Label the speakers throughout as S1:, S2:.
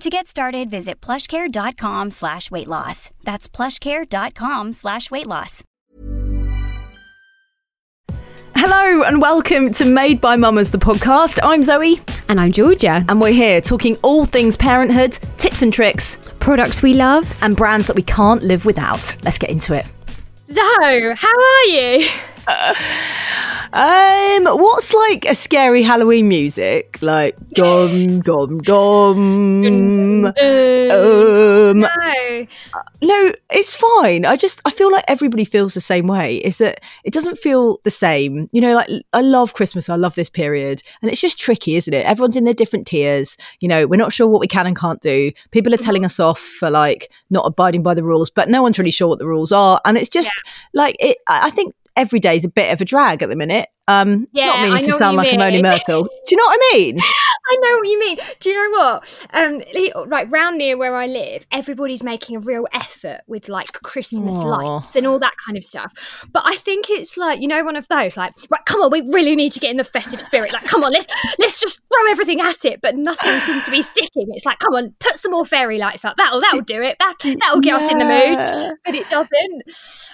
S1: To get started, visit plushcare.com slash weight loss. That's plushcare.com slash weight loss.
S2: Hello and welcome to Made by Mamas, the podcast. I'm Zoe.
S3: And I'm Georgia.
S2: And we're here talking all things parenthood, tips and tricks,
S3: products we love,
S2: and brands that we can't live without. Let's get into it.
S3: So, how are you?
S2: Um, what's like a scary Halloween music? Like dum dum dum. um,
S3: no.
S2: no, it's fine. I just I feel like everybody feels the same way. Is that it doesn't feel the same. You know, like I love Christmas. I love this period, and it's just tricky, isn't it? Everyone's in their different tiers. You know, we're not sure what we can and can't do. People are telling us off for like not abiding by the rules, but no one's really sure what the rules are, and it's just like it. I think every day is a bit of a drag at the minute. Um,
S3: Yeah,
S2: not meaning to sound like
S3: mean.
S2: Myrtle. Do you know what I mean?
S3: I know what you mean. Do you know what? Um, round near where I live, everybody's making a real effort with like Christmas
S2: Aw.
S3: lights and all that kind of stuff. But I think it's like you know one of those like right, come on, we really need to get in the festive spirit. Like, come on, let's let's just throw everything at it. But nothing seems to be sticking. It's like, come on, put some more fairy lights up. That'll that'll do it. That that'll get us in the mood. But it doesn't.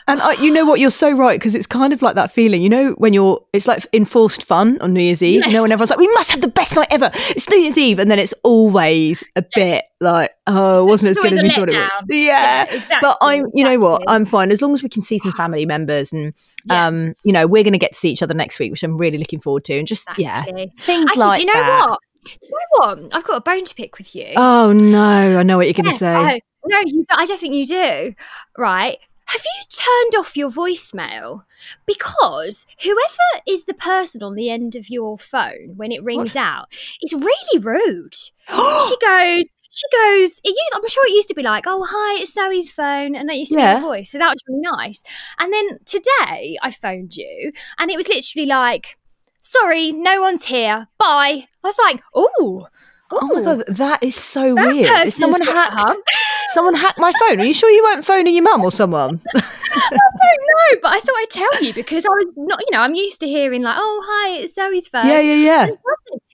S2: And I, you know what? You're so right because it's kind of like that feeling. You know when you're, it's like enforced fun on New Year's Eve. You know,
S3: Yes.
S2: when everyone's like, "We must have the best night ever." It's New Year's Eve, and then it's always a bit like, "Oh, it wasn't as good as we thought it was." Yeah,
S3: Yeah, exactly,
S2: but I'm, you know what? I'm fine as long as we can see some family members, and
S3: Yeah.
S2: um, you know, we're going to get to see each other next week, which I'm really looking forward to. And just yeah, things
S3: Actually,
S2: like
S3: do you know
S2: that.
S3: what? Do you know what? I've got a bone to pick with you.
S2: Oh no, I know what you're going to say.
S3: oh, no, you, I don't think you do. Right? Have you turned off your voicemail? Because whoever is the person on the end of your phone when it rings out, it's really rude. she goes. She goes. It used, I'm sure it used to be like, "Oh, hi, it's Zoe's phone," and that used to
S2: Yeah.
S3: be your voice. So that was really nice. And then today, I phoned you, and it was literally like, "Sorry, no one's here. Bye." I was like, "Oh,
S2: Oh my god, that is so
S3: That
S2: weird. Someone
S3: got
S2: hacked? Someone hacked my phone. Are you sure you weren't phoning your mum or someone?
S3: I don't know, but I thought I'd tell you because I was not, you know, I'm used to hearing like, "Oh, hi, it's Zoe's phone."
S2: yeah, yeah, yeah.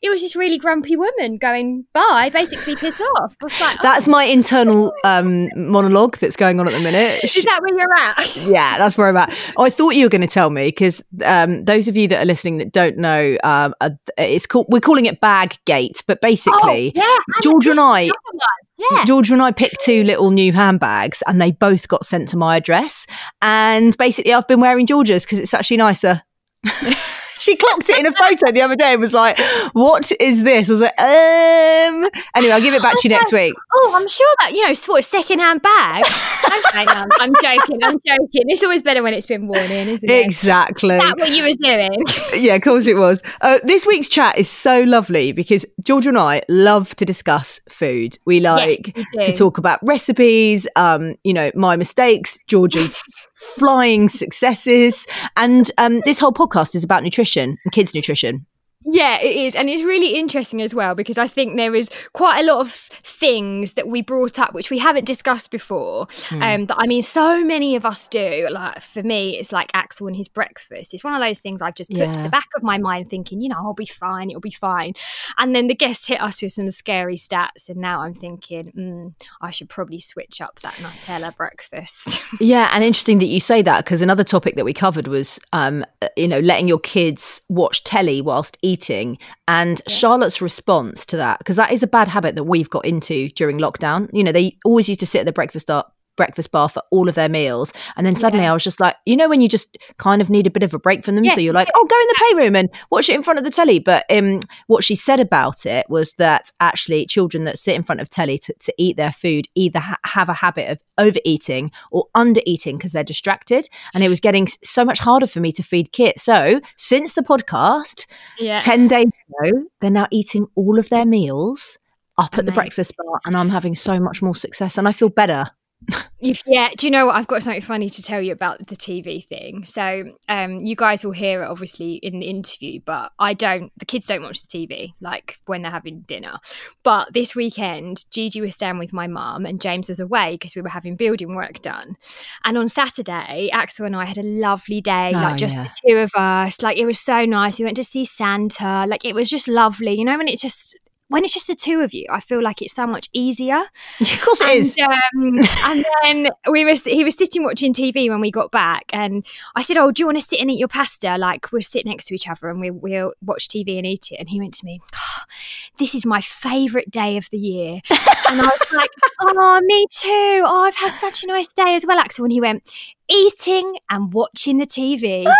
S3: It was this really grumpy woman going bye, basically pissed off. Like,
S2: That's my internal um, monologue that's going on at the minute.
S3: "Oh, is that where you're at?
S2: yeah, that's where I'm at. Oh, I thought you were going to tell me because um, those of you that are listening that don't know, um, it's called we're calling it Bag Gate, but basically,
S3: Oh, yeah, and
S2: Georgia and I.
S3: Yeah.
S2: Georgia and I picked two little new handbags, and they both got sent to my address. And basically, I've been wearing Georgia's because it's actually nicer. she clocked it in a photo the other day and was like, "What is this?" I was like, "Um." Anyway, I'll give it back to you next week.
S3: Oh, I'm sure that you know, what a second-hand bag. okay, no, I'm joking. I'm joking. It's always better when it's been worn in, isn't it?
S2: Exactly.
S3: Is that what you were doing?
S2: yeah, of course it was. Uh, this week's chat is so lovely because Georgia and I love to discuss food. We like
S3: we
S2: to talk about recipes, um, you know, my mistakes, Georgia's flying successes, and um, this whole podcast is about nutrition and kids' nutrition.
S3: Yeah, it is. And it's really interesting as well because I think there is quite a lot of things that we brought up which we haven't discussed before. Um, that I mean, so many of us do. Like for me, it's like Axel and his breakfast. It's one of those things I've just put to the back of my mind thinking, you know, I'll be fine, it'll be fine. And then the guest hit us with some scary stats. And now I'm thinking, mm, I should probably switch up that Nutella breakfast.
S2: Yeah, and interesting that you say that because another topic that we covered was, um, uh, you know, letting your kids watch telly whilst eating, and Charlotte's response to that because that is a bad habit that we've got into during lockdown. You know, they always used to sit at the breakfast breakfast bar for all of their meals. And then suddenly I was just like, you know, when you just kind of need a bit of a break from them.
S3: Yeah,
S2: so you're like, oh, go in the playroom and watch it in front of the telly. But um, what she said about it was that actually children that sit in front of telly to, to eat their food either ha- have a habit of overeating or under eating because they're distracted. And it was getting so much harder for me to feed Kit. So since the podcast,
S3: Yeah.
S2: 10 days ago, they're now eating all of their meals up at the breakfast bar and I'm having so much more success and I feel better.
S3: If, yeah, do you know what? I've got something funny to tell you about the TV thing. So, um, you guys will hear it obviously in the interview, but I don't. The kids don't watch the TV like when they're having dinner. But this weekend, Gigi was staying with my mum, and James was away because we were having building work done. And on Saturday, Axel and I had a lovely day,
S2: Oh,
S3: like just
S2: yeah.
S3: the two of us. Like it was so nice. We went to see Santa. Like it was just lovely. You know when it just. When it's just the two of you, I feel like it's so much easier.
S2: of course it
S3: and,
S2: is.
S3: Um, and then we was he was sitting watching TV when we got back, and I said, "Oh, do you want to sit and eat your pasta?" Like we'll sit next to each other and we we'll watch TV and eat it. And he went to me, "Ah, "This is my favourite day of the year," and I was like, "Oh, me too. Oh, I've had such a nice day as well, Axel." And he went, "Eating and watching the TV."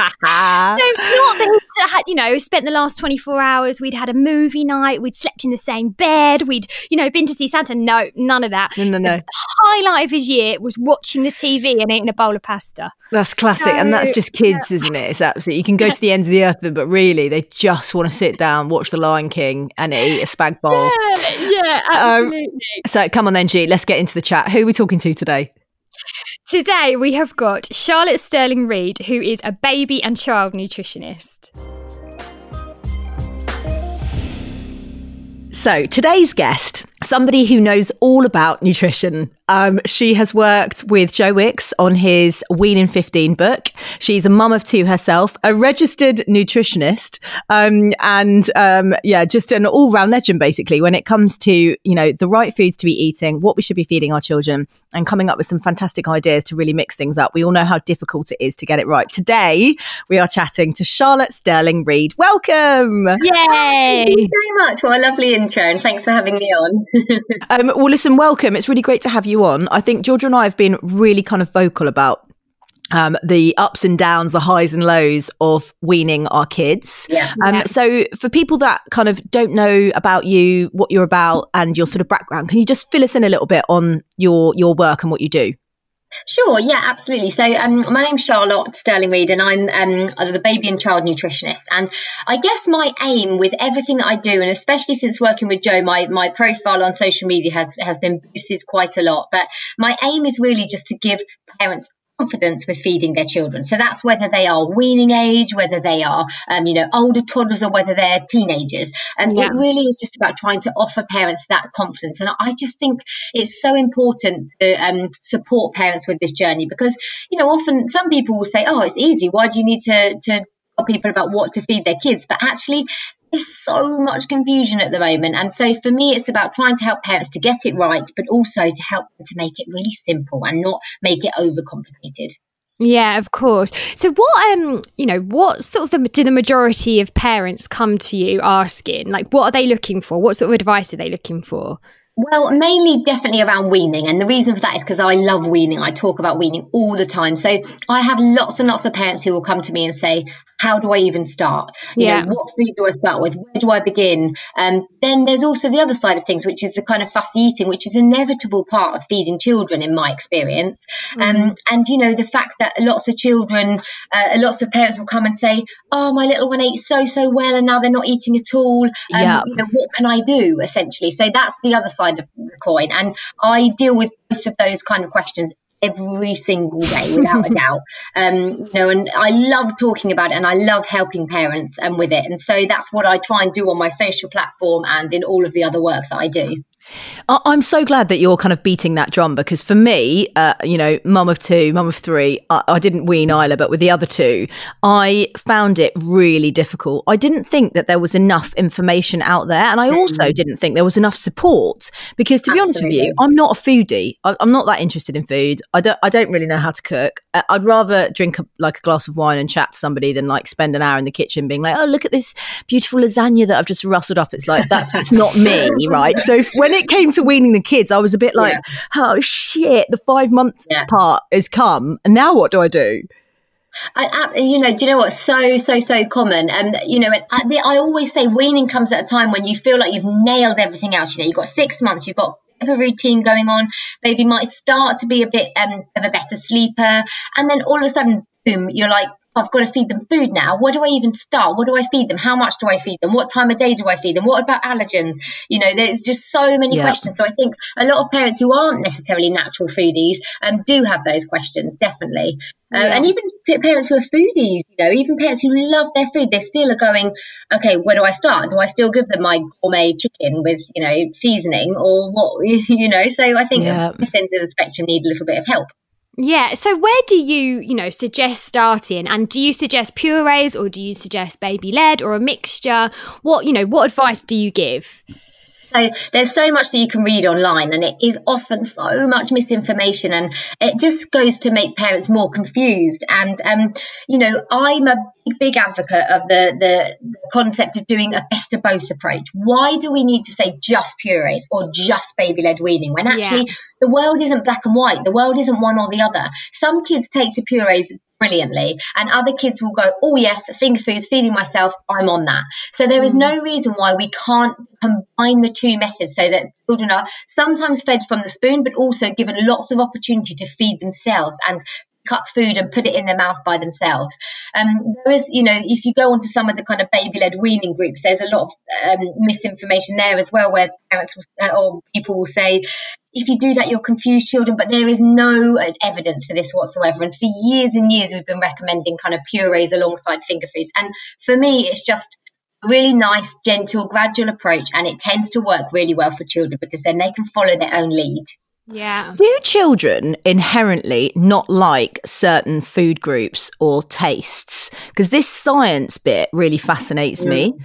S3: So not that had, you know, spent the last 24 hours, we'd had a movie night, we'd slept in the same bed, we'd, you know, been to see Santa. No, none of that.
S2: No, no, no.
S3: The highlight of his year was watching the TV and eating a bowl of pasta.
S2: That's classic. and that's just kids, isn't it? It's absolutely, you can go to the ends of the earth, but, really they just want to sit down, watch The Lion King and eat a spag bowl.
S3: yeah, um,
S2: absolutely. So come on then, G, let's get into the chat. Who are we talking to today?
S3: Today we have got Charlotte Stirling Reed, who is a baby and child nutritionist.
S2: So today's guest, somebody who knows all about nutrition. Um, she has worked with Joe Wicks on his Wean in 15 book. She's a mum of two herself, a registered nutritionist, um, and um, yeah, just an all-round legend basically when it comes to you know the right foods to be eating, what we should be feeding our children, and coming up with some fantastic ideas to really mix things up. We all know how difficult it is to get it right. Today we are chatting to Charlotte Stirling Reed. Welcome.
S3: Yay!
S4: Thank you so much. What a lovely intro, and thanks for having me on.
S2: Um, well, listen, welcome. It's really great to have you on. I think Georgia and I have been really kind of vocal about um, the ups and downs, the highs and lows of weaning our kids.
S4: Yeah.
S2: Um,
S3: Yeah.
S2: So, for people that kind of don't know about you, what you're about, and your sort of background, can you just fill us in a little bit on your your work and what you do?
S4: Sure, yeah, absolutely. So, um, my name's Charlotte Stirling Reed, and I'm um, the baby and child nutritionist. And I guess my aim with everything that I do, and especially since working with Joe, my my profile on social media has has been boosted quite a lot. But my aim is really just to give parents confidence with feeding their children. So that's whether they are weaning age, whether they are, um, you know, older toddlers or whether they're teenagers. And
S3: Yeah.
S4: it really is just about trying to offer parents that confidence. And I just think it's so important to um, support parents with this journey because, you know, often some people will say, oh, it's easy. Why do you need to, to tell people about what to feed their kids? But actually, there's so much confusion at the moment. And so for me, it's about trying to help parents to get it right, but also to help them to make it really simple and not make it overcomplicated.
S3: Yeah, of course. So, what um, you know, what sort of the, do the majority of parents come to you asking? Like, what are they looking for? What sort of advice are they looking for?
S4: Well, mainly definitely around weaning. And the reason for that is because I love weaning. I talk about weaning all the time. So I have lots and lots of parents who will come to me and say, how do I even start? You
S3: Yeah.
S4: know, what food do I start with? Where do I begin? Um, then there's also the other side of things, which is the kind of fussy eating, which is inevitable part of feeding children, in my experience. Um, and you know, the fact that lots of children, uh, lots of parents will come and say, "Oh, my little one ate so so well, and now they're not eating at all." Um,
S2: Yeah.
S4: You know, what can I do? Essentially, so that's the other side of the coin, and I deal with most of those kind of questions every single day without a doubt. Um you know and i love talking about it and i love helping parents and with it. And so that's what i try and do on my social platform and in all of the other work that i do
S2: I'm so glad that you're kind of beating that drum because for me, uh, you know, mum of two, mum of three, I, I didn't wean Isla, but with the other two, I found it really difficult. I didn't think that there was enough information out there. And I also didn't think there was enough support because to be honest with you, I'm not a foodie. I, I'm not that interested in food. I don't, I don't really know how to cook. I- I'd rather drink a, like a glass of wine and chat to somebody than like spend an hour in the kitchen being like, oh, look at this beautiful lasagna that I've just rustled up. It's like, that's it's not me, right? So when it it came to weaning the kids, I was a bit like,
S4: Yeah.
S2: oh shit, the five months
S4: Yeah.
S2: part has come. And now what do I do?
S4: I, I, you know, do you know what's so so so common? And you know, and I, the- I always say weaning comes at a time when you feel like you've nailed everything else. You know, you've got six months, you've got a routine going on. Baby might start to be a bit um, of a better sleeper, and then all of a sudden, boom, you're like. I've got to feed them food now. Where do I even start? What do I feed them? How much do I feed them? What time of day do I feed them? What about allergens? You know, there's just so many
S2: Yeah.
S4: questions. So I think a lot of parents who aren't necessarily natural foodies um, do have those questions, definitely.
S3: Yeah.
S4: And even parents who are foodies, you know, even parents who love their food, they still are going, okay, where do I start? Do I still give them my gourmet chicken with, you know, seasoning or what, you know? So I think
S2: Yeah.
S4: this end of the spectrum need a little bit of help.
S3: Yeah. So where do you, you know, suggest starting? And do you suggest purees or do you suggest baby led or a mixture? What, you know, what advice do you give?
S4: So there's so much that you can read online, and it is often so much misinformation, and it just goes to make parents more confused. And um, you know, I'm a big, big advocate of the, the the concept of doing a best of both approach. Why do we need to say just purees or just baby led weaning when actually the world isn't black and white? The world isn't one or the other. Some kids take to purees brilliantly. And other kids will go oh yes finger foods feeding myself i'm on that. So there is mm. no reason why we can't combine the two methods so that children are sometimes fed from the spoon but also given lots of opportunity to feed themselves. And cut food and put it in their mouth by themselves. Um, there is, you know, if you go onto some of the kind of baby-led weaning groups, there's a lot of um, misinformation there as well, where parents will, uh, or people will say, if you do that, you'll confuse children. But there is no uh, evidence for this whatsoever. And for years and years, we've been recommending kind of purees alongside finger foods. And for me, it's just really nice, gentle, gradual approach, and it tends to work really well for children because then they can follow their own lead.
S3: Yeah.
S2: Do children inherently not like certain food groups or tastes? Because this science bit really fascinates me. Mm.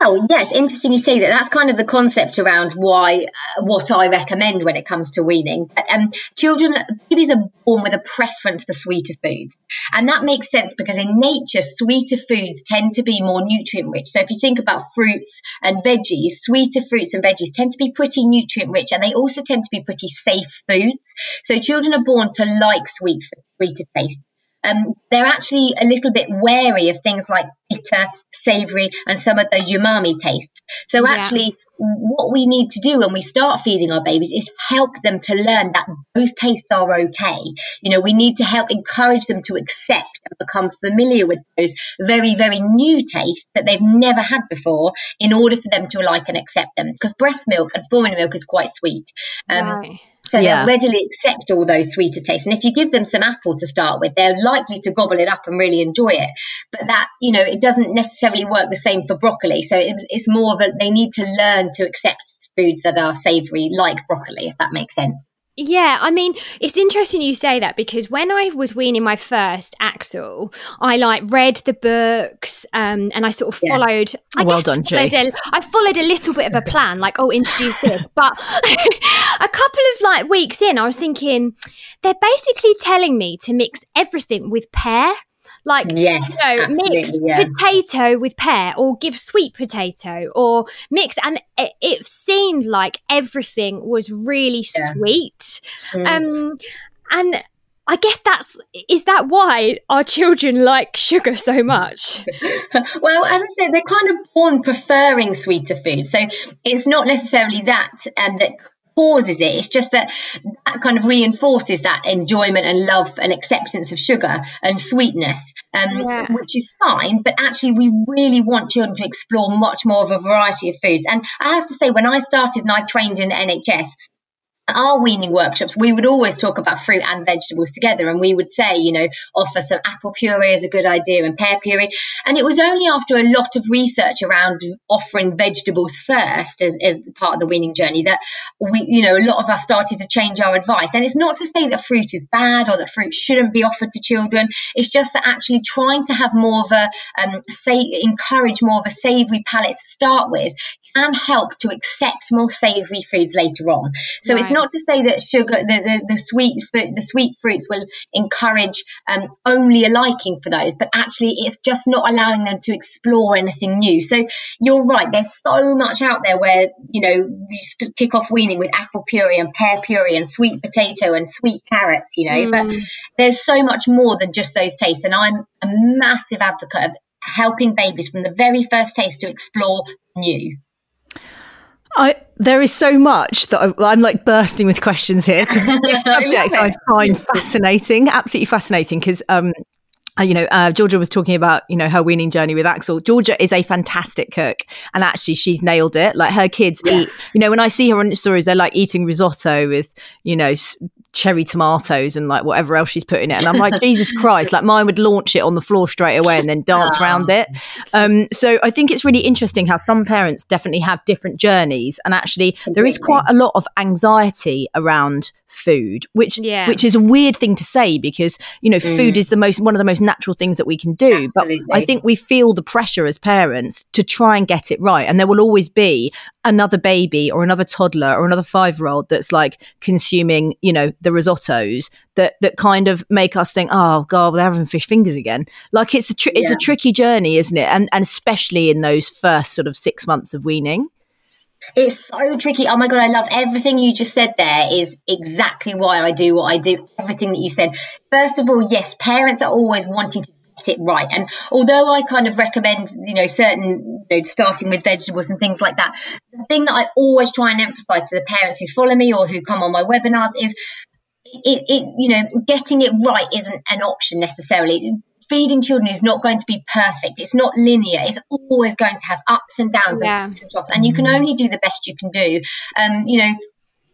S4: Well, yes, interesting you say that. That's kind of the concept around why uh, what I recommend when it comes to weaning. Um, children, babies are born with a preference for sweeter foods, and that makes sense because in nature, sweeter foods tend to be more nutrient rich. So if you think about fruits and veggies, sweeter fruits and veggies tend to be pretty nutrient rich, and they also tend to be pretty safe foods. So children are born to like sweet, sweeter taste um, they're actually a little bit wary of things like bitter, savoury, and some of those umami tastes. So
S3: Yeah.
S4: actually, what we need to do when we start feeding our babies is help them to learn that those tastes are okay. You know, we need to help encourage them to accept and become familiar with those very, very new tastes that they've never had before in order for them to like and accept them. Because breast milk and formula milk is quite sweet. Um,
S3: Right.
S4: So
S2: Yeah.
S4: they'll readily accept all those sweeter tastes. And if you give them some apple to start with, they're likely to gobble it up and really enjoy it. But that, you know, it doesn't necessarily work the same for broccoli. So it's, it's more of a, they need to learn to accept foods that are savoury, like broccoli, if that makes sense.
S3: Yeah, I mean, it's interesting you say that because when I was weaning my first Axel, I like read the books um, and I sort of
S4: Yeah.
S3: followed. I
S2: Well done,
S3: followed a, I followed a little bit of a plan, like oh, introduce this. But a couple of like weeks in, I was thinking they're basically telling me to mix everything with pear. Like
S4: Yes,
S3: you know, mix
S4: yeah.
S3: potato with pear, or give sweet potato, or mix, and it, it seemed like everything was really
S4: Yeah.
S3: sweet.
S4: Mm.
S3: Um, and I guess that's is that why our children like sugar so much?
S4: well, as I said, they're kind of born preferring sweeter food. So it's not necessarily that um, that causes it. It's just that that kind of reinforces that enjoyment and love and acceptance of sugar and sweetness, um,
S3: Yeah.
S4: which is fine. But actually, we really want children to explore much more of a variety of foods. And I have to say, when I started and I trained in the NHS, our weaning workshops, we would always talk about fruit and vegetables together. And we would say, you know, offer some apple puree is a good idea and pear puree. And it was only after a lot of research around offering vegetables first as, as part of the weaning journey that we, you know, a lot of us started to change our advice. And it's not to say that fruit is bad or that fruit shouldn't be offered to children. It's just that actually trying to have more of a, um, say, encourage more of a savory palate to start with can help to accept more savoury foods later on. So right. it's not to say that sugar, the, the, the sweet the sweet fruits will encourage um, only a liking for those, but actually it's just not allowing them to explore anything new. So you're right. There's so much out there where you know you st- kick off weaning with apple puree and pear puree and sweet potato and sweet carrots. You know, mm. but there's so much more than just those tastes. And I'm a massive advocate of helping babies from the very first taste to explore new.
S2: I there is so much that I, am like bursting with questions here because this subject I, I find fascinating, absolutely fascinating. Because um, uh, you know, uh, Georgia was talking about, you know, her weaning journey with Axel. Georgia is a fantastic cook and actually she's nailed it. Like her kids yeah. eat, you know, when I see her on stories, they're like eating risotto with, you know, cherry tomatoes and like whatever else she's putting in it. And I'm like, Jesus Christ, like mine would launch it on the floor straight away and then dance around it. Um, so I think it's really interesting how some parents definitely have different journeys. And actually, there is quite a lot of anxiety around food, which yeah. which is a weird thing to say because you know mm. food is the most one of the most natural things that we can do. Absolutely. But I think we feel the pressure as parents to try and get it right, and there will always be another baby or another toddler or another five year old that's like consuming you know the risottos that that kind of make us think, oh god, they're having fish fingers again. Like it's a tr- it's a tricky journey, isn't it? And and especially in those first sort of six months of weaning.
S4: It's so tricky. Oh my god, I love everything you just said. There is exactly why I do what I do. Everything that you said. First of all, yes, parents are always wanting to get it right. And although I kind of recommend, you know, certain, you know, starting with vegetables and things like that, the thing that I always try and emphasize to the parents who follow me or who come on my webinars is it, it, you know, getting it right isn't an option necessarily feeding children is not going to be perfect. It's not linear. It's always going to have ups and downs yeah. and and troughs. And you can only do the best you can do. Um, you know,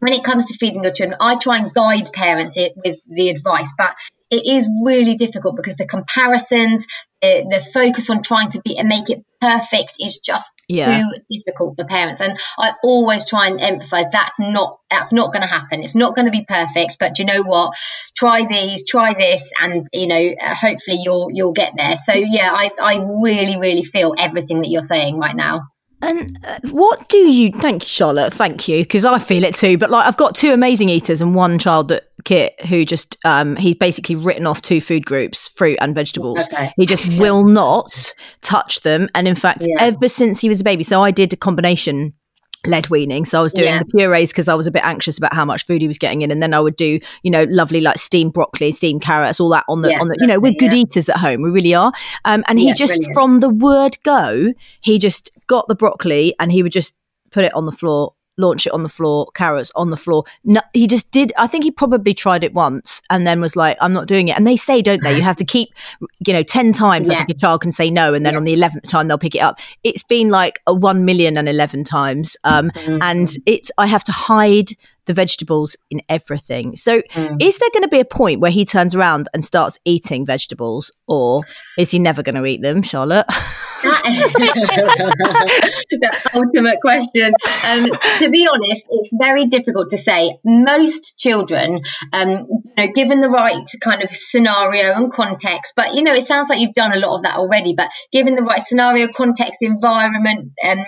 S4: when it comes to feeding your children, I try and guide parents with the advice, but it is really difficult because the comparisons, the, the focus on trying to be and make it perfect is just yeah. too difficult for parents. And I always try and emphasize that's not that's not going to happen. It's not going to be perfect, but you know what? Try these, try this, and you know, uh, hopefully you'll you'll get there. So yeah, I I really really feel everything that you're saying right now.
S2: And uh, what do you? Thank you, Charlotte. Thank you, because I feel it too. But like, I've got two amazing eaters and one child that Kit, who just um, he's basically written off two food groups, fruit and vegetables. Okay. He just will not touch them. And in fact, yeah. ever since he was a baby, so I did a combination led weaning. So I was doing yeah. the purees because I was a bit anxious about how much food he was getting in, and then I would do you know lovely like steamed broccoli, steamed carrots, all that on the yeah, on the you know we're good yeah. eaters at home, we really are. Um, and he just brilliant. from the word go, he just got the broccoli and he would just put it on the floor launch it on the floor, carrots on the floor. No, he just did. I think he probably tried it once and then was like, I'm not doing it. And they say, don't they? You have to keep, you know, 10 times. Yeah. I think a child can say no. And then yeah. on the 11th time, they'll pick it up. It's been like a 1 million and 11 times. Um, mm-hmm. And it's, I have to hide the vegetables in everything. So, mm. is there going to be a point where he turns around and starts eating vegetables, or is he never going to eat them, Charlotte?
S4: the ultimate question. Um, to be honest, it's very difficult to say. Most children, um, you know, given the right kind of scenario and context, but you know, it sounds like you've done a lot of that already. But given the right scenario, context, environment, um,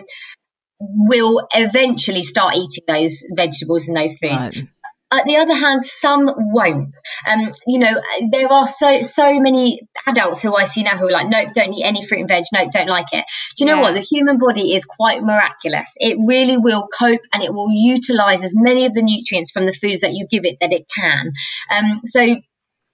S4: will eventually start eating those vegetables and those foods. Right. On the other hand, some won't. Um, you know, there are so so many adults who I see now who are like, nope, don't eat any fruit and veg, nope, don't like it. Do you know yeah. what? The human body is quite miraculous. It really will cope and it will utilize as many of the nutrients from the foods that you give it that it can. Um, so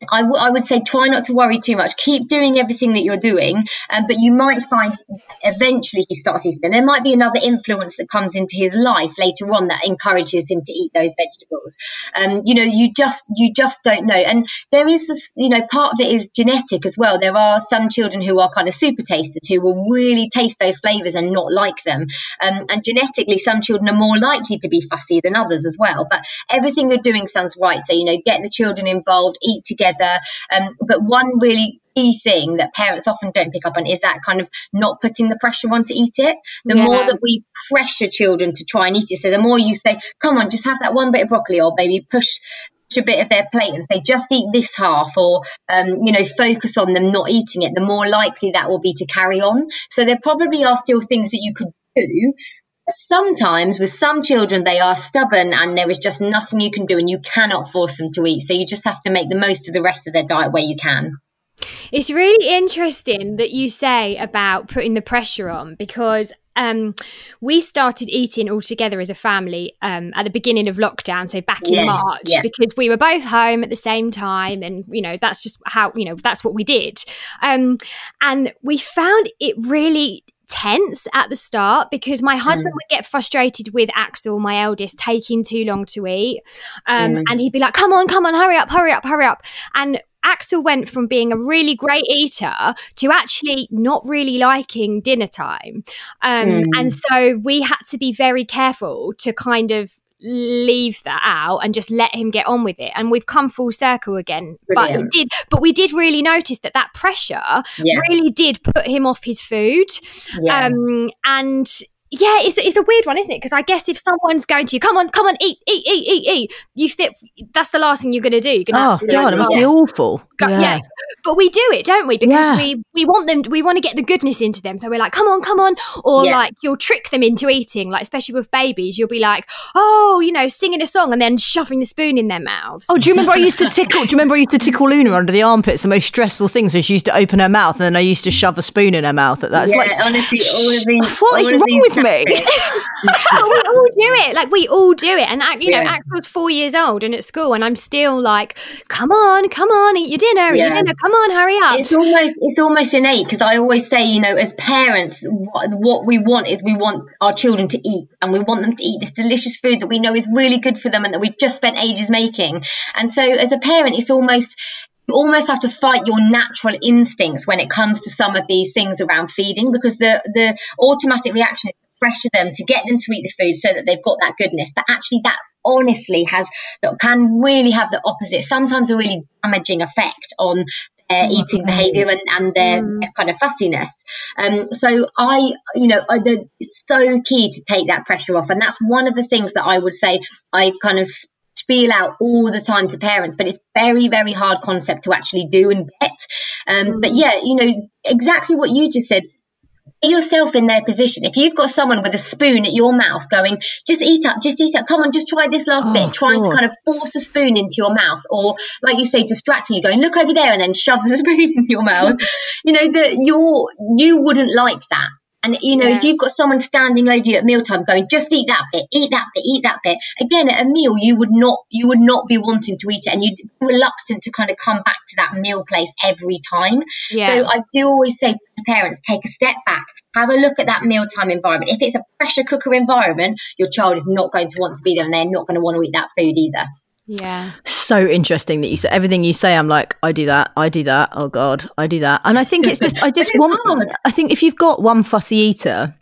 S4: I, w- I would say try not to worry too much. Keep doing everything that you're doing, um, but you might find eventually he starts eating. There might be another influence that comes into his life later on that encourages him to eat those vegetables. Um, you know, you just you just don't know. And there is this, you know, part of it is genetic as well. There are some children who are kind of super tasters who will really taste those flavors and not like them. Um, and genetically, some children are more likely to be fussy than others as well. But everything you're doing sounds right. So you know, get the children involved, eat together together. Um, but one really key thing that parents often don't pick up on is that kind of not putting the pressure on to eat it. The yeah. more that we pressure children to try and eat it, so the more you say, come on, just have that one bit of broccoli or maybe push a bit of their plate and say just eat this half or um, you know focus on them not eating it the more likely that will be to carry on so there probably are still things that you could do sometimes with some children they are stubborn and there is just nothing you can do and you cannot force them to eat. So you just have to make the most of the rest of their diet where you can.
S3: It's really interesting that you say about putting the pressure on because um, we started eating all together as a family um, at the beginning of lockdown, so back in
S4: Yeah,
S3: March,
S4: yeah.
S3: because we were both home at the same time, and you know that's just how you know that's what we did, um, and we found it really tense at the start because my husband would get frustrated with Axel, my eldest, taking too long to eat, um,
S4: Mm.
S3: and he'd be like, "Come on, come on, hurry up, hurry up, hurry up," and Axel went from being a really great eater to actually not really liking dinner time. Um,
S4: Mm.
S3: And so we had to be very careful to kind of leave that out and just let him get on with it and we've come full circle again but it did but we did really notice that that pressure
S4: Yeah.
S3: really did put him off his food
S4: Yeah.
S3: um and yeah, it's, it's a weird one, isn't it? Because I guess if someone's going to you, come on, come on, eat, eat, eat, eat, eat, you fit. That's the last thing you're going to do. You're going to
S2: Oh
S3: have to
S2: god, it must be awful.
S3: Go- yeah. but we do it, don't we? Because
S2: Yeah.
S3: we we want them, we want to get the goodness into them. So we're like, come on, come on, or
S4: Yeah.
S3: like you'll trick them into eating. Like especially with babies, you'll be like, oh, you know, singing a song and then shoving the spoon in their mouths.
S2: Oh, do you remember I used to tickle? Do you remember I used to tickle Luna under the armpits? The most stressful thing. So she used to open her mouth, and then I used to shove a spoon in her mouth. At that, it's
S4: yeah,
S2: like,
S4: honestly, all of these.
S2: what
S4: all
S2: is
S4: of
S2: wrong
S4: these
S2: with me?
S3: we all do it. Like we all do it. And you know,
S4: Yeah.
S3: Axel's four years old and at school, and I'm still like, come on, come on, eat your dinner, eat your dinner. Come on, hurry up.
S4: It's almost it's almost innate because I always say, you know, as parents, what, what we want is we want our children to eat, and we want them to eat this delicious food that we know is really good for them and that we've just spent ages making. And so, as a parent, it's almost you almost have to fight your natural instincts when it comes to some of these things around feeding because the the automatic reaction is pressure them to get them to eat the food so that they've got that goodness. But actually that honestly has that can really have the opposite sometimes a really damaging effect on their eating behavior and, and their, their kind of fussiness. Um so i you know I, the, it's so key to take that pressure off. And that's one of the things that i would say i kind of spiel out all the time to parents, but it's very, very hard concept to actually do and get. Um, But yeah, you know, exactly what you just said. Put yourself in their position. If you've got someone with a spoon at your mouth going, just eat up, just eat up, come on, just try this last
S2: Oh,
S4: bit, trying
S2: God.
S4: to kind of force a spoon into your mouth, or like you say, distracting you, going, look over there, and then shoves a spoon in your mouth, you know, that you're, you wouldn't like that. And you know, if you've got someone standing over you at mealtime going, just eat that bit, eat that bit, eat that bit. Again, at a meal, you would not, you would not be wanting to eat it, and you'd be reluctant to kind of come back to that meal place every time.
S3: Yeah.
S4: So I do always say to parents, take a step back, have a look at that mealtime environment. If it's a pressure cooker environment, your child is not going to want to be there, and they're not going to want to eat that food either.
S3: Yeah.
S2: so interesting that you say everything you say. I'm like, I do that, I do that. Oh God, I do that. And I think it's just, I just want. I think if you've got one fussy eater.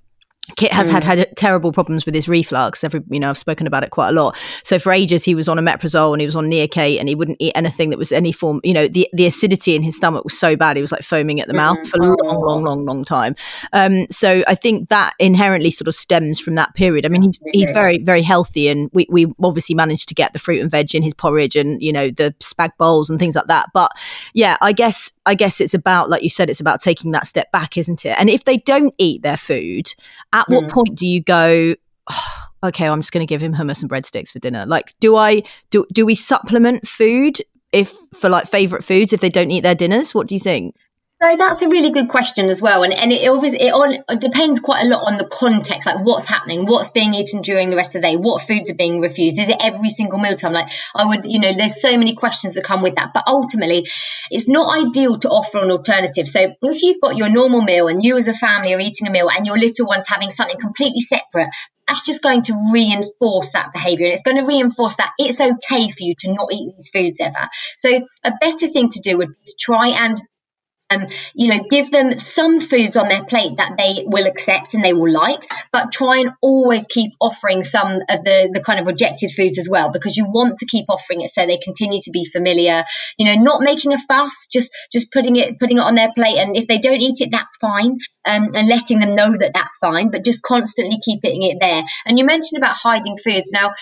S2: Kit has
S4: Mm.
S2: had had terrible problems with his reflux. Every, you know, I've spoken about it quite a lot. So for ages, he was on omeprazole and he was on Neocate, and he wouldn't eat anything that was any form. You know, the the acidity in his stomach was so bad; he was like foaming at the mouth for a long,
S4: Oh.
S2: long, long, long time. Um, so I think that inherently sort of stems from that period. I mean, he's he's very, very healthy, and we we obviously managed to get the fruit and veg in his porridge, and you know the spag bowls and things like that. But yeah, I guess I guess it's about like you said, it's about taking that step back, isn't it? And if they don't eat their food, at what hmm. point do you go? "Oh, okay, I'm just going to give him hummus and breadsticks for dinner. Like, do I do do we supplement food if for like favorite foods if they don't eat their dinners? What do you think?
S4: So that's a really good question as well, and and it obviously it, on, it depends quite a lot on the context, like what's happening, what's being eaten during the rest of the day, what foods are being refused, is it every single mealtime? Like I would, you know, there's so many questions that come with that, but ultimately, it's not ideal to offer an alternative. So if you've got your normal meal and you as a family are eating a meal and your little one's having something completely separate, that's just going to reinforce that behavior and it's going to reinforce that it's okay for you to not eat these foods ever. So a better thing to do would be to try and um, you know, give them some foods on their plate that they will accept and they will like, but try and always keep offering some of the, the kind of rejected foods as well, because you want to keep offering it so they continue to be familiar, you know, not making a fuss, just, just putting it, putting it on their plate. And if they don't eat it, that's fine. Um, and letting them know that that's fine, but just constantly keeping it there. And you mentioned about hiding foods. Now,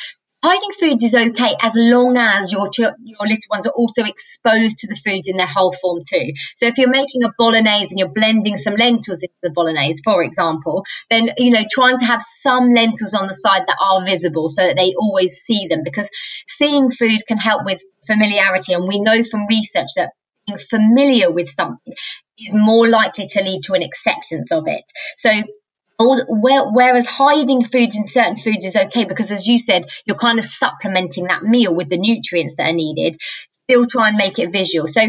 S4: hiding foods is okay as long as your your little ones are also exposed to the foods in their whole form too. So if you're making a bolognese and you're blending some lentils into the bolognese, for example, then you know trying to have some lentils on the side that are visible so that they always see them because seeing food can help with familiarity and we know from research that being familiar with something is more likely to lead to an acceptance of it. So whereas hiding foods in certain foods is okay because as you said you're kind of supplementing that meal with the nutrients that are needed still try and make it visual. So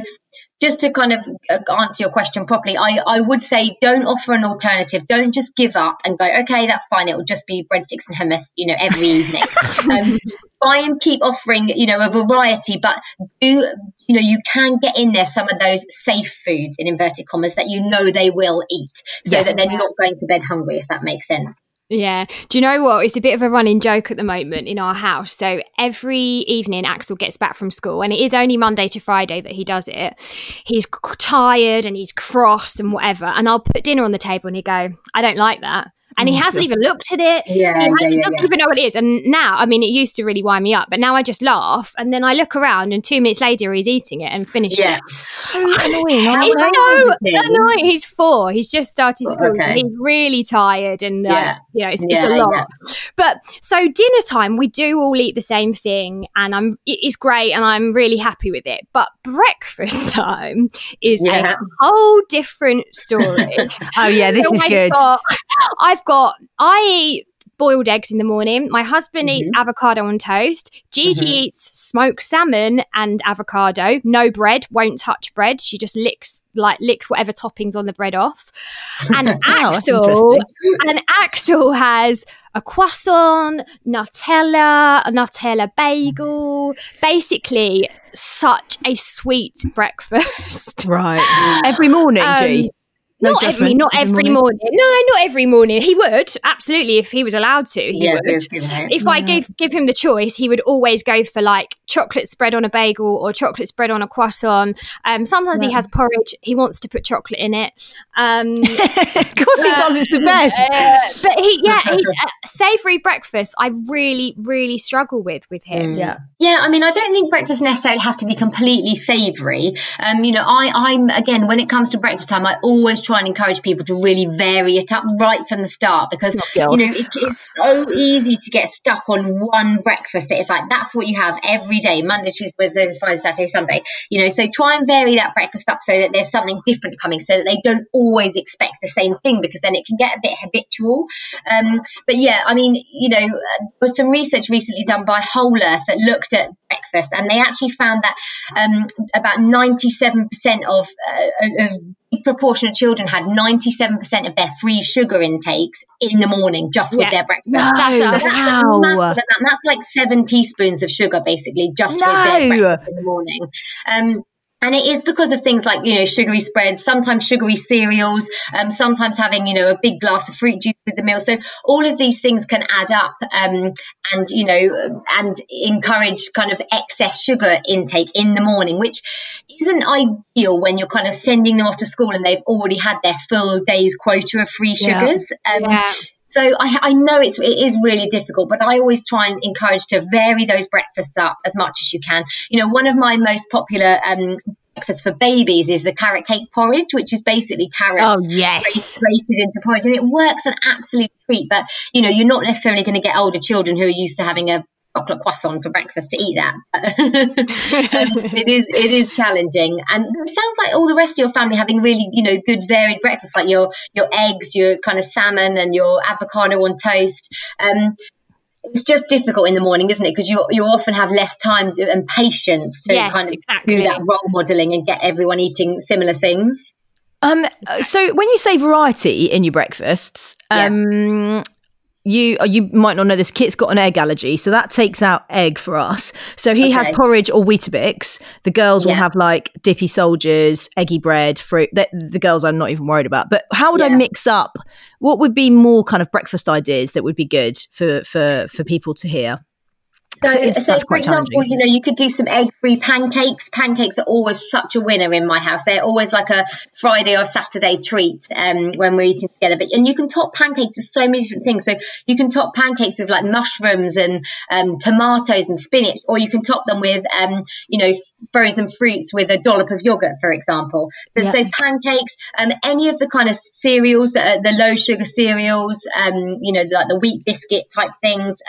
S4: just to kind of uh, answer your question properly, I, I would say don't offer an alternative. Don't just give up and go, okay, that's fine. It will just be breadsticks and hummus, you know, every evening. um, try and keep offering, you know, a variety, but do, you know, you can get in there some of those safe foods in inverted commas that you know they will eat so yes, that they're yeah. not going to bed hungry, if that makes sense.
S3: Yeah. Do you know what? It's a bit of a running joke at the moment in our house. So every evening, Axel gets back from school, and it is only Monday to Friday that he does it. He's tired and he's cross and whatever. And I'll put dinner on the table and he go, I don't like that and he mm, hasn't even looked at it.
S4: Yeah,
S3: he,
S4: yeah,
S3: yeah, doesn't
S4: yeah.
S3: even know what it is. And now, I mean, it used to really wind me up, but now I just laugh, and then I look around, and two minutes later, he's eating it and finished
S4: yeah.
S3: it. So annoying. He's so annoying. He's four. He's just started school. Okay. He's really tired, and uh, yeah. you know, it's, it's a lot. But so dinner time, we do all eat the same thing, and I'm it's great, and I'm really happy with it. But breakfast time is a whole different story.
S2: oh yeah, this so is I've good.
S3: Got, I've got I eat boiled eggs in the morning. My husband mm-hmm. eats avocado on toast. Gigi mm-hmm. eats smoked salmon and avocado. No bread, won't touch bread. She just licks like licks whatever toppings on the bread off. And oh, Axel and Axel has a croissant, Nutella, a Nutella bagel. Basically, such a sweet breakfast.
S2: Right. Every morning, um, G.
S3: No not every, not every morning. morning. No, not every morning. He would absolutely if he was allowed to. He yeah, would. If yeah. I gave give him the choice, he would always go for like chocolate spread on a bagel or chocolate spread on a croissant. Um, sometimes yeah. he has porridge. He wants to put chocolate in it. Um,
S2: of course, he does. It's the best.
S3: Uh, but he, yeah, he, uh, savoury breakfast. I really, really struggle with with him.
S4: Mm. Yeah, yeah. I mean, I don't think breakfast necessarily have to be completely savoury. Um, you know, I, I'm again when it comes to breakfast time, I always try and encourage people to really vary it up right from the start because oh, you know it, it's so easy to get stuck on one breakfast. It's like that's what you have every day Monday Tuesday Wednesday Friday Saturday Sunday you know so try and vary that breakfast up so that there's something different coming so that they don't always expect the same thing because then it can get a bit habitual. Um, but yeah I mean you know there was some research recently done by Whole Earth that looked at breakfast and they actually found that um, about 97% of, uh, of proportion of children had 97% of their free sugar intakes in the morning just with their breakfast. No,
S2: that's, so that's, wow.
S4: that's like seven teaspoons of sugar basically just no. with their breakfast in the morning. Um, and it is because of things like, you know, sugary spreads, sometimes sugary cereals, um, sometimes having, you know, a big glass of fruit juice with the meal. So all of these things can add up um, and, you know, and encourage kind of excess sugar intake in the morning, which isn't ideal when you're kind of sending them off to school and they've already had their full day's quota of free sugars. Yeah. Um, yeah. So I, I, know it's it is really difficult, but I always try and encourage to vary those breakfasts up as much as you can. You know, one of my most popular um, breakfasts for babies is the carrot cake porridge, which is basically carrots
S2: oh, yes.
S4: grated into porridge, and it works an absolute treat. But you know, you're not necessarily going to get older children who are used to having a chocolate croissant for breakfast to eat that. it is it is challenging, and it sounds like all the rest of your family having really you know good varied breakfast, like your your eggs, your kind of salmon, and your avocado on toast. Um, it's just difficult in the morning, isn't it? Because you you often have less time and patience to
S3: yes,
S4: kind of
S3: exactly.
S4: do that role modeling and get everyone eating similar things.
S2: Um, so when you say variety in your breakfasts, um, yeah you uh, you might not know this. Kit's got an egg allergy, so that takes out egg for us. So he okay. has porridge or Weetabix. The girls yeah. will have like dippy soldiers, eggy bread, fruit. The, the girls I'm not even worried about. But how would yeah. I mix up? What would be more kind of breakfast ideas that would be good for for for people to hear?
S4: So, so for example, you know, you could do some egg-free pancakes. Pancakes are always such a winner in my house. They're always like a Friday or Saturday treat um, when we're eating together. But and you can top pancakes with so many different things. So you can top pancakes with like mushrooms and um, tomatoes and spinach, or you can top them with, um, you know, frozen fruits with a dollop of yogurt, for example. But so pancakes, um, any of the kind of cereals, uh, the low sugar cereals, um, you know, like the wheat biscuit type things.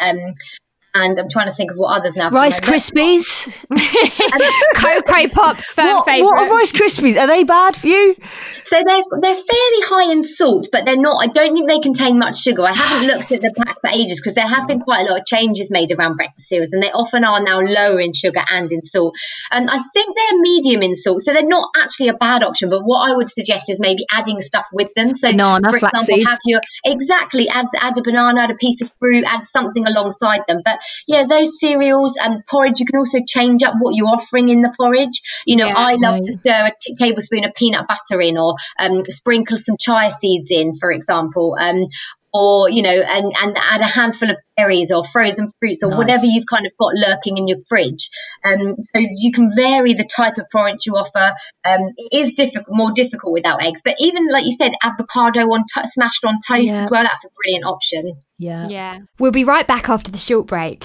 S4: And I'm trying to think of what others now.
S2: Rice Krispies,
S3: Cocoa Pops, firm
S2: what,
S3: favourite.
S2: what are Rice Krispies? Are they bad for you?
S4: So they're they're fairly high in salt, but they're not. I don't think they contain much sugar. I haven't looked at the pack for ages because there have been quite a lot of changes made around breakfast cereals, and they often are now lower in sugar and in salt. And I think they're medium in salt, so they're not actually a bad option. But what I would suggest is maybe adding stuff with them. So,
S2: Banana,
S4: for example,
S2: seeds.
S4: have your exactly add add a banana, add a piece of fruit, add something alongside them. But yeah, those cereals and porridge, you can also change up what you're offering in the porridge. You know,
S3: Yeah,
S4: I love
S2: right.
S4: to stir a t- tablespoon of peanut butter in, or um, sprinkle some chia seeds in, for example. Um, or you know, and and add a handful of berries or frozen fruits or
S2: Nice.
S4: whatever you've kind of got lurking in your fridge. Um, so you can vary the type of porridge you offer. Um, it is difficult, more difficult without eggs, but even like you said, avocado on to- smashed on toast
S2: Yeah.
S4: as well. That's a brilliant option.
S2: Yeah.
S3: Yeah. We'll be right back after the short break.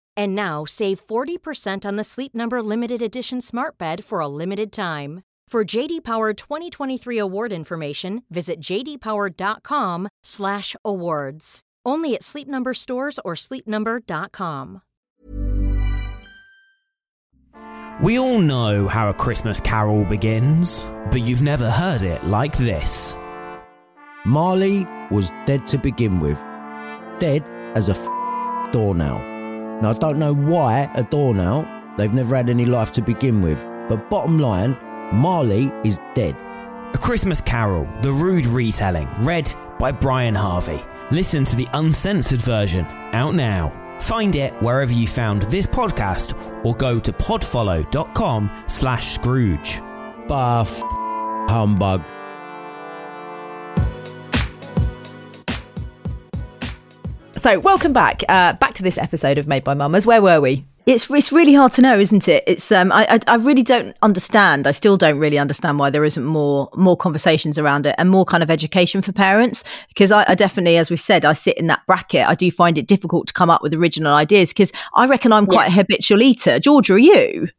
S5: And now save 40% on the Sleep Number limited edition Smart Bed for a limited time. For JD Power 2023 award information, visit jdpower.com/awards. Only at Sleep Number stores or sleepnumber.com.
S6: We all know how a Christmas carol begins, but you've never heard it like this.
S7: Marley was dead to begin with. Dead as a f- doornail. Now, I don't know why a door now. they've never had any life to begin with. But bottom line, Marley is dead.
S6: A Christmas Carol, the rude retelling, read by Brian Harvey. Listen to the uncensored version, out now. Find it wherever you found this podcast or go to podfollow.com slash Scrooge.
S7: Buff humbug.
S2: So, welcome back. Uh, back to this episode of Made by Mamas. Where were we? It's it's really hard to know, isn't it? It's um I, I I really don't understand. I still don't really understand why there isn't more more conversations around it and more kind of education for parents. Because I, I definitely, as we've said, I sit in that bracket. I do find it difficult to come up with original ideas because I reckon I'm quite a habitual eater. Georgia, are you?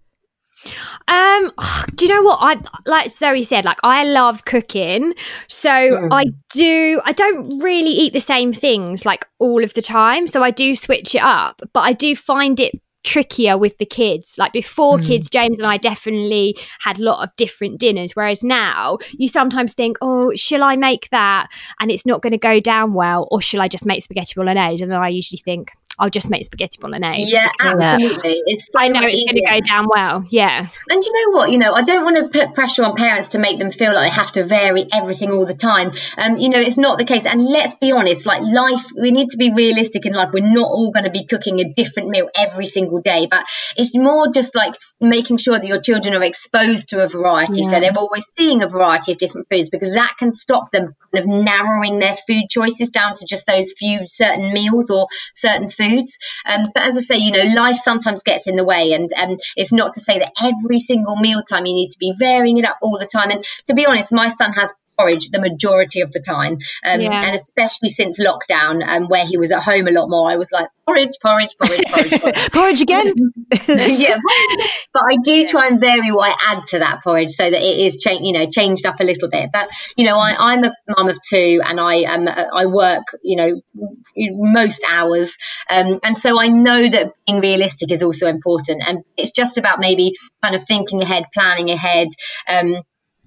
S3: Um, do you know what I like? Zoe said, like I love cooking, so I do. I don't really eat the same things like all of the time, so I do switch it up. But I do find it trickier with the kids. Like before kids, James and I definitely had a lot of different dinners, whereas now you sometimes think, oh, shall I make that? And it's not going to go down well, or shall I just make spaghetti bolognese? And then I usually think. I'll just make spaghetti bolognese.
S4: Yeah, absolutely. It's so
S3: I know it's going to go down well. Yeah.
S4: And you know what? You know, I don't want to put pressure on parents to make them feel like they have to vary everything all the time. Um, you know, it's not the case. And let's be honest, like life, we need to be realistic in life. We're not all going to be cooking a different meal every single day, but it's more just like making sure that your children are exposed to a variety. So they're always seeing a variety of different foods because that can stop them kind of narrowing their food choices down to just those few certain meals or certain foods. Um, but as I say, you know, life sometimes gets in the way, and um, it's not to say that every single mealtime you need to be varying it up all the time. And to be honest, my son has porridge the majority of the time. Um,
S3: Yeah.
S4: And especially since lockdown, um, where he was at home a lot more, I was like, porridge, porridge, porridge, porridge, porridge.
S2: Porridge again.
S4: yeah, but I do try and vary what I add to that porridge so that it is cha- you know changed up a little bit. But you know, I, I'm a mum of two, and I um I work you know most hours, um, and so I know that being realistic is also important, and it's just about maybe kind of thinking ahead, planning ahead. Um,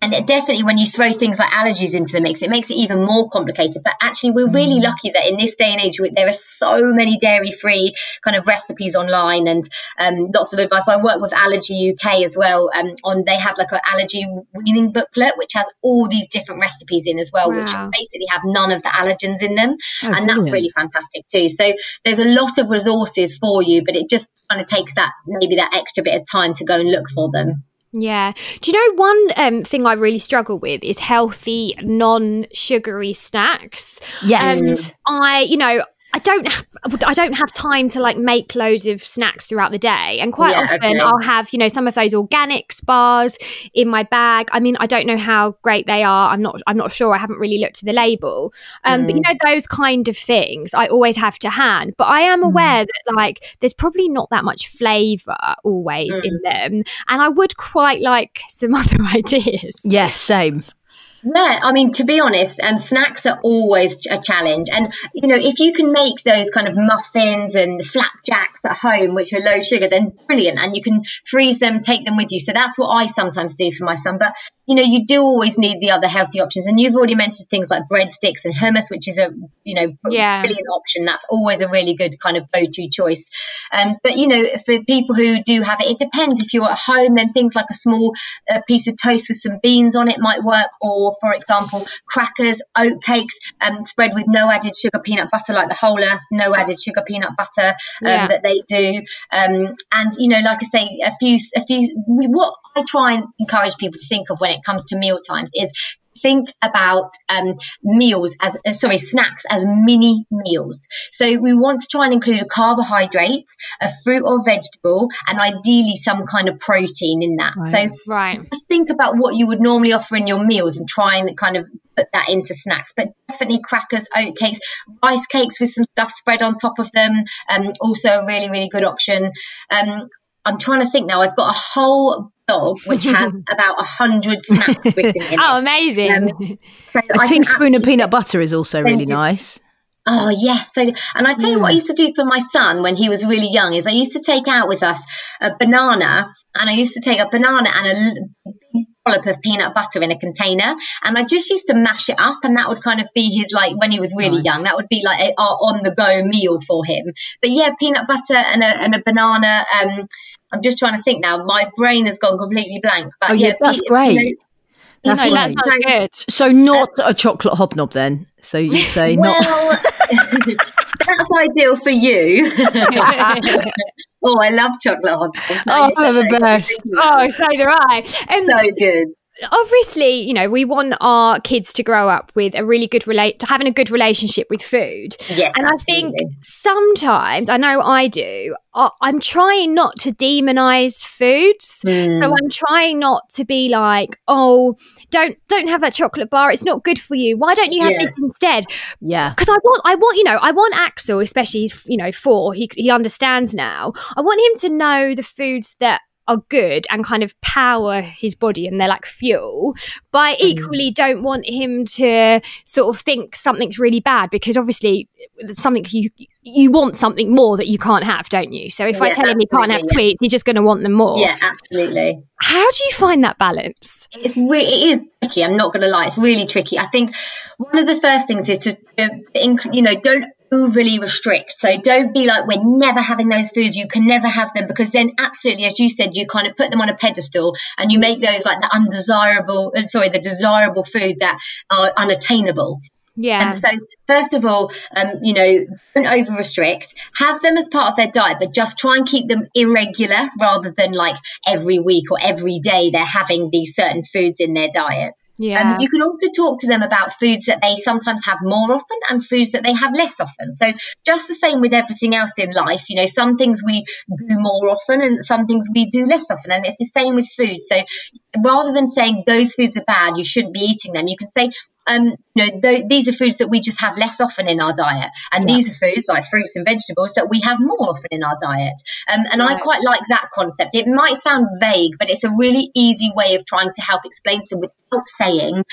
S4: and it definitely, when you throw things like allergies into the mix, it makes it even more complicated. But actually, we're really lucky that in this day and age, there are so many dairy-free kind of recipes online and um, lots of advice. I work with Allergy UK as well. Um, on they have like an allergy weaning booklet, which has all these different recipes in as well, which basically have none of the allergens in them,
S2: Oh,
S4: and that's
S2: brilliant.
S4: really fantastic too. So there's a lot of resources for you, but it just kind of takes that maybe that extra bit of time to go and look for them.
S3: Yeah. Do you know one um, thing I really struggle with is healthy, non-sugary snacks.
S2: Yes.
S3: Um, I, you know, I don't have, I don't have time to like make loads of snacks throughout the day, and quite
S4: Yeah,
S3: often
S4: okay.
S3: I'll have you know some of those organics bars in my bag. I mean, I don't know how great they are. I'm not I'm not sure. I haven't really looked at the label, um, but you
S4: Mm.
S3: know those kind of things I always have to hand. But I am
S4: Mm.
S3: aware that like there's probably not that much flavour always in
S4: Mm.
S3: them, and I would quite like some other ideas.
S2: Yes, same.
S4: Yeah, I mean, to be honest, and snacks are always a challenge. And, you know, if you can make those kind of muffins and flapjacks at home, which are low sugar, then brilliant. And you can freeze them, take them with you. So that's what I sometimes do for my son. But, you know, you do always need the other healthy options. And you've already mentioned things like breadsticks and hummus, which is a, you know,
S3: Yeah.
S4: brilliant option. That's always a really good kind of go to choice. Um, but, you know, for people who do have it, it depends. If you're at home, then things like a small uh, piece of toast with some beans on it might work. Or, for example, crackers, oat cakes, um, spread with no added sugar peanut butter, like the whole earth, no added sugar peanut butter um,
S3: Yeah.
S4: that they do. Um, and, you know, like I say, a few, a few, what I try and encourage people to think of when it comes to meal times is think about um, meals as uh, sorry snacks as mini meals. So we want to try and include a carbohydrate a fruit or vegetable and ideally some kind of protein in that. So
S3: Right.
S4: just think about what you would normally offer in your meals and try and kind of put that into snacks. But definitely crackers oat cakes rice cakes with some stuff spread on top of them um, also a really really good option. Um, i'm trying to think now. I've got a whole which has about a hundred snacks written in
S3: Oh,
S4: it
S3: amazing.
S4: Um, so
S2: A teaspoon of peanut butter is also really nice.
S4: Oh yes, so and I tell you what I used to do for my son when he was really young is I used to take out with us a banana and I used to take a banana and a big dollop of peanut butter in a container and I just used to mash it up and that would kind of be his like when he was really
S2: Nice.
S4: young that would be like a, our on the go meal for him. But yeah, peanut butter and a and a banana. Um, I'm just trying to think now. My brain has gone completely blank. But
S2: Oh, yeah, that's
S4: pe-
S2: great.
S4: you know,
S2: That's
S3: no, that
S2: great.
S3: sounds good.
S2: So not a chocolate hobnob then. So you'd say not.
S4: That's ideal for you. oh, I love chocolate hobnobs.
S2: Oh, they're the best.
S3: Oh, so do I. Um,
S4: so good.
S3: Obviously, you know, we want our kids to grow up with a really good relate to having a good relationship with food.
S4: Yes,
S3: and I think sometimes, I know I do, I- I'm trying not to demonize foods.
S4: Hmm.
S3: So I'm trying not to be like, oh, don't don't have that chocolate bar. It's not good for you. Why don't you have
S4: Yeah.
S3: this instead?
S2: Yeah.
S3: because I want, I want, you know, I want Axel, especially you know, four. He he understands now. I want him to know the foods that are good and kind of power his body and they're like fuel. But I hmm. equally don't want him to sort of think something's really bad because obviously something you you want something more that you can't have, don't you? So if I tell him he can't have
S4: absolutely,
S3: sweets, he's just going to want them more.
S4: Yeah, absolutely.
S3: How do you find that balance?
S4: It's re- it is tricky. I'm not going to lie. It's really tricky. I think one of the first things is to, you know, don't overly restrict. So don't be like, we're never having those foods. You can never have them because then absolutely, as you said, you kind of put them on a pedestal and you make those like the undesirable, uh, sorry, the desirable food that are unattainable.
S3: Yeah.
S4: Um, so first of all, um, you know, don't over restrict. Have them as part of their diet, but just try and keep them irregular rather than like every week or every day they're having these certain foods in their diet.
S3: Yeah.
S4: Um, you can also talk to them about foods that they sometimes have more often and foods that they have less often. So just the same with everything else in life, you know, some things we do more often and some things we do less often. And it's the same with food. So rather than saying those foods are bad, you shouldn't be eating them, you can say um, you know, th- these are foods that we just have less often in our diet. And yeah. these are foods like fruits and vegetables that we have more often in our diet. Um, and right. I quite like that concept. It might sound vague, but it's a really easy way of trying to help explain to without saying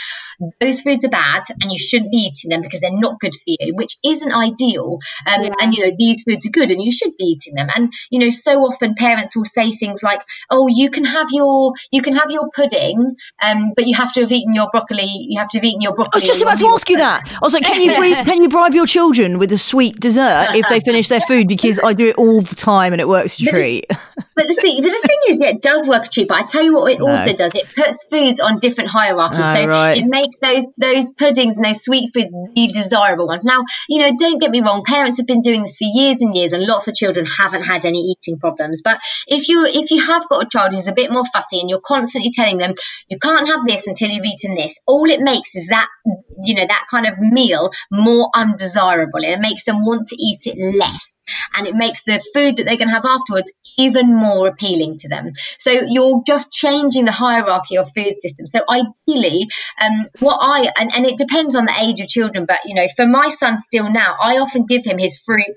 S4: those foods are bad and you shouldn't be eating them because they're not good for you, which isn't ideal. Um, yeah. And, you know, these foods are good and you should be eating them. And, you know, so often parents will say things like, oh, you can have your, you can have your pudding, um, but you have to have eaten your broccoli. You have to have eaten your broccoli.
S2: I was just about to ask you that. I was like, can you, can you bribe your children with a sweet dessert if they finish their food? Because I do it all the time and it works a treat.
S4: But the thing, the thing is, yeah, it does work a treat. But I tell you what, it no. also does. It puts foods on different hierarchies. Oh, so right. it makes those those puddings and those sweet foods the desirable ones. Now, you know, don't get me wrong. Parents have been doing this for years and years, and lots of children haven't had any eating problems. But if you if you have got a child who's a bit more fussy and you're constantly telling them you can't have this until you've eaten this, all it makes is that you know that kind of meal more undesirable, and it makes them want to eat it less and it makes the food that they're going to have afterwards even more appealing to them. So you're just changing the hierarchy of food system. So ideally, um, what I and, and it depends on the age of children, but you know, for my son still now, I often give him his fruit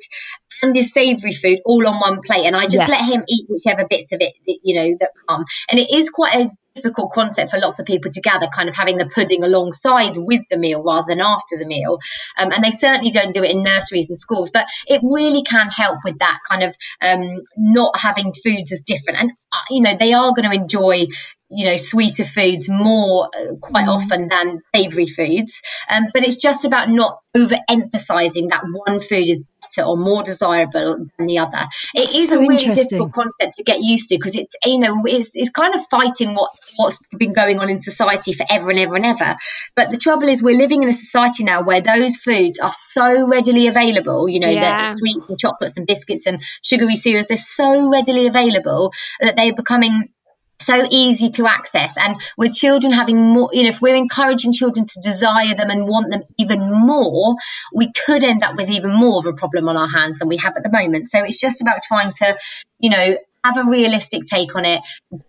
S4: and his savoury food all on one plate, and I just yes. let him eat whichever bits of it that, you know that come. And it is quite a difficult concept for lots of people to gather, kind of having the pudding alongside with the meal rather than after the meal. Um, and they certainly don't do it in nurseries and schools, but it really can help with that kind of um, not having foods as different. And, uh, you know, they are going to enjoy you know sweeter foods more uh, quite mm. often than savory foods um, but it's just about not overemphasizing that one food is better or more desirable than the other It is so a really difficult concept to get used to because it's you know it's, it's kind of fighting what what's been going on in society forever and ever and ever. But the trouble is we're living in a society now where those foods are so readily available you know yeah. the sweets and chocolates and biscuits and sugary cereals they're so readily available that they're becoming so easy to access. And with children having more you know if we're encouraging children to desire them and want them even more we could end up with even more of a problem on our hands than we have at the moment. So it's just about trying to you know have a realistic take on it.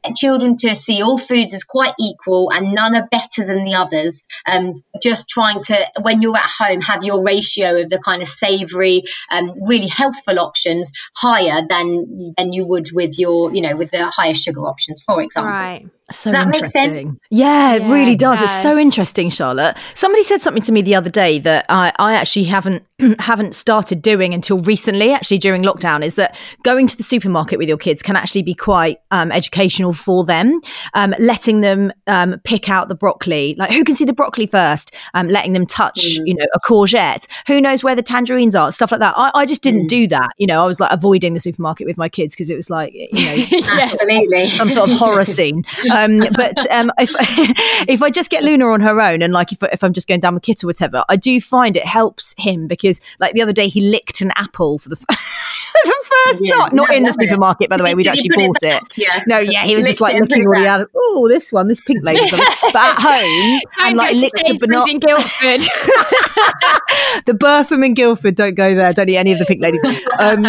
S4: Get children to see all foods as quite equal and none are better than the others. Um, just trying to, when you're at home, have your ratio of the kind of savoury, um, really healthful options higher than than you would with your, you know, with the higher sugar options, for example.
S3: Right.
S2: So that interesting. Yeah, it really does. It's so interesting, Charlotte. Somebody said something to me the other day that I, I actually haven't haven't started doing until recently, actually during lockdown, is that going to the supermarket with your kids can actually be quite um, educational for them. Um, letting them um, pick out the broccoli, like who can see the broccoli first, um, letting them touch, mm. you know, a courgette. Who knows where the tangerines are, stuff like that. I, I just didn't mm. do that. You know, I was like avoiding the supermarket with my kids because it was like, you know,
S4: absolutely
S2: some sort of horror scene. Um, but um, if if I just get Luna on her own, and like if if I'm just going down with Kit or whatever, I do find it helps him because like the other day he licked an apple for the. the first yeah, time, not in the supermarket, by the way. We'd actually bought it. Yeah. No, yeah, he was licked just like looking all the other. Oh, this one, this pink lady. but at home, and like licked the banana.
S3: in Guildford.
S2: the Burpham in Guildford. Don't go there. Don't eat any of the pink ladies. Um,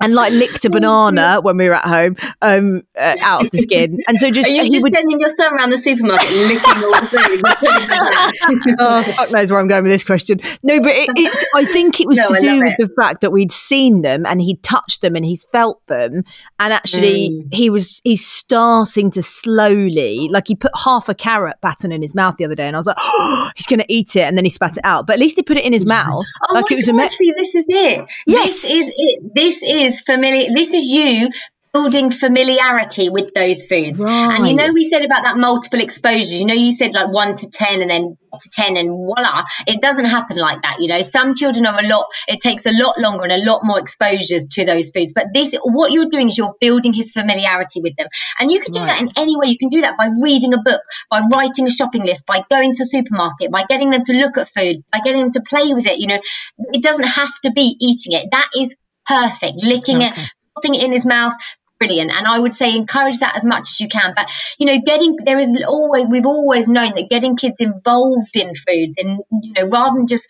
S2: and like licked a banana when we were at home um, uh, out of the skin. And so just
S4: Are you just
S2: would,
S4: sending your son around the supermarket licking all the
S2: food? oh, fuck knows where I'm going with this question. No, but it, it's. I think it was no, to I do with it. the fact that we'd seen them and he'd touched them and he's felt them, and actually mm. he was he's starting to slowly like he put half a carrot baton in his mouth the other day, and I was like, oh, he's going to eat it, and then he spat it out. But at least he put it in his mouth,
S4: oh
S2: like it was
S4: God, a. Me- see, this is it. Yes, this is it. This is is familiar. This is you building familiarity with those foods. Right. And you know, we said about that multiple exposures. You know, you said like one to 10 and then to 10 and voila. It doesn't happen like that. You know, some children are a lot, it takes a lot longer and a lot more exposures to those foods. But this, what you're doing is you're building his familiarity with them. And you can do right. that in any way. You can do that by reading a book, by writing a shopping list, by going to supermarket, by getting them to look at food, by getting them to play with it. You know, it doesn't have to be eating it. That is perfect. Licking okay. it, popping it in his mouth, brilliant. And I would say encourage that as much as you can. But you know, getting there is always we've always known that getting kids involved in food and you know rather than just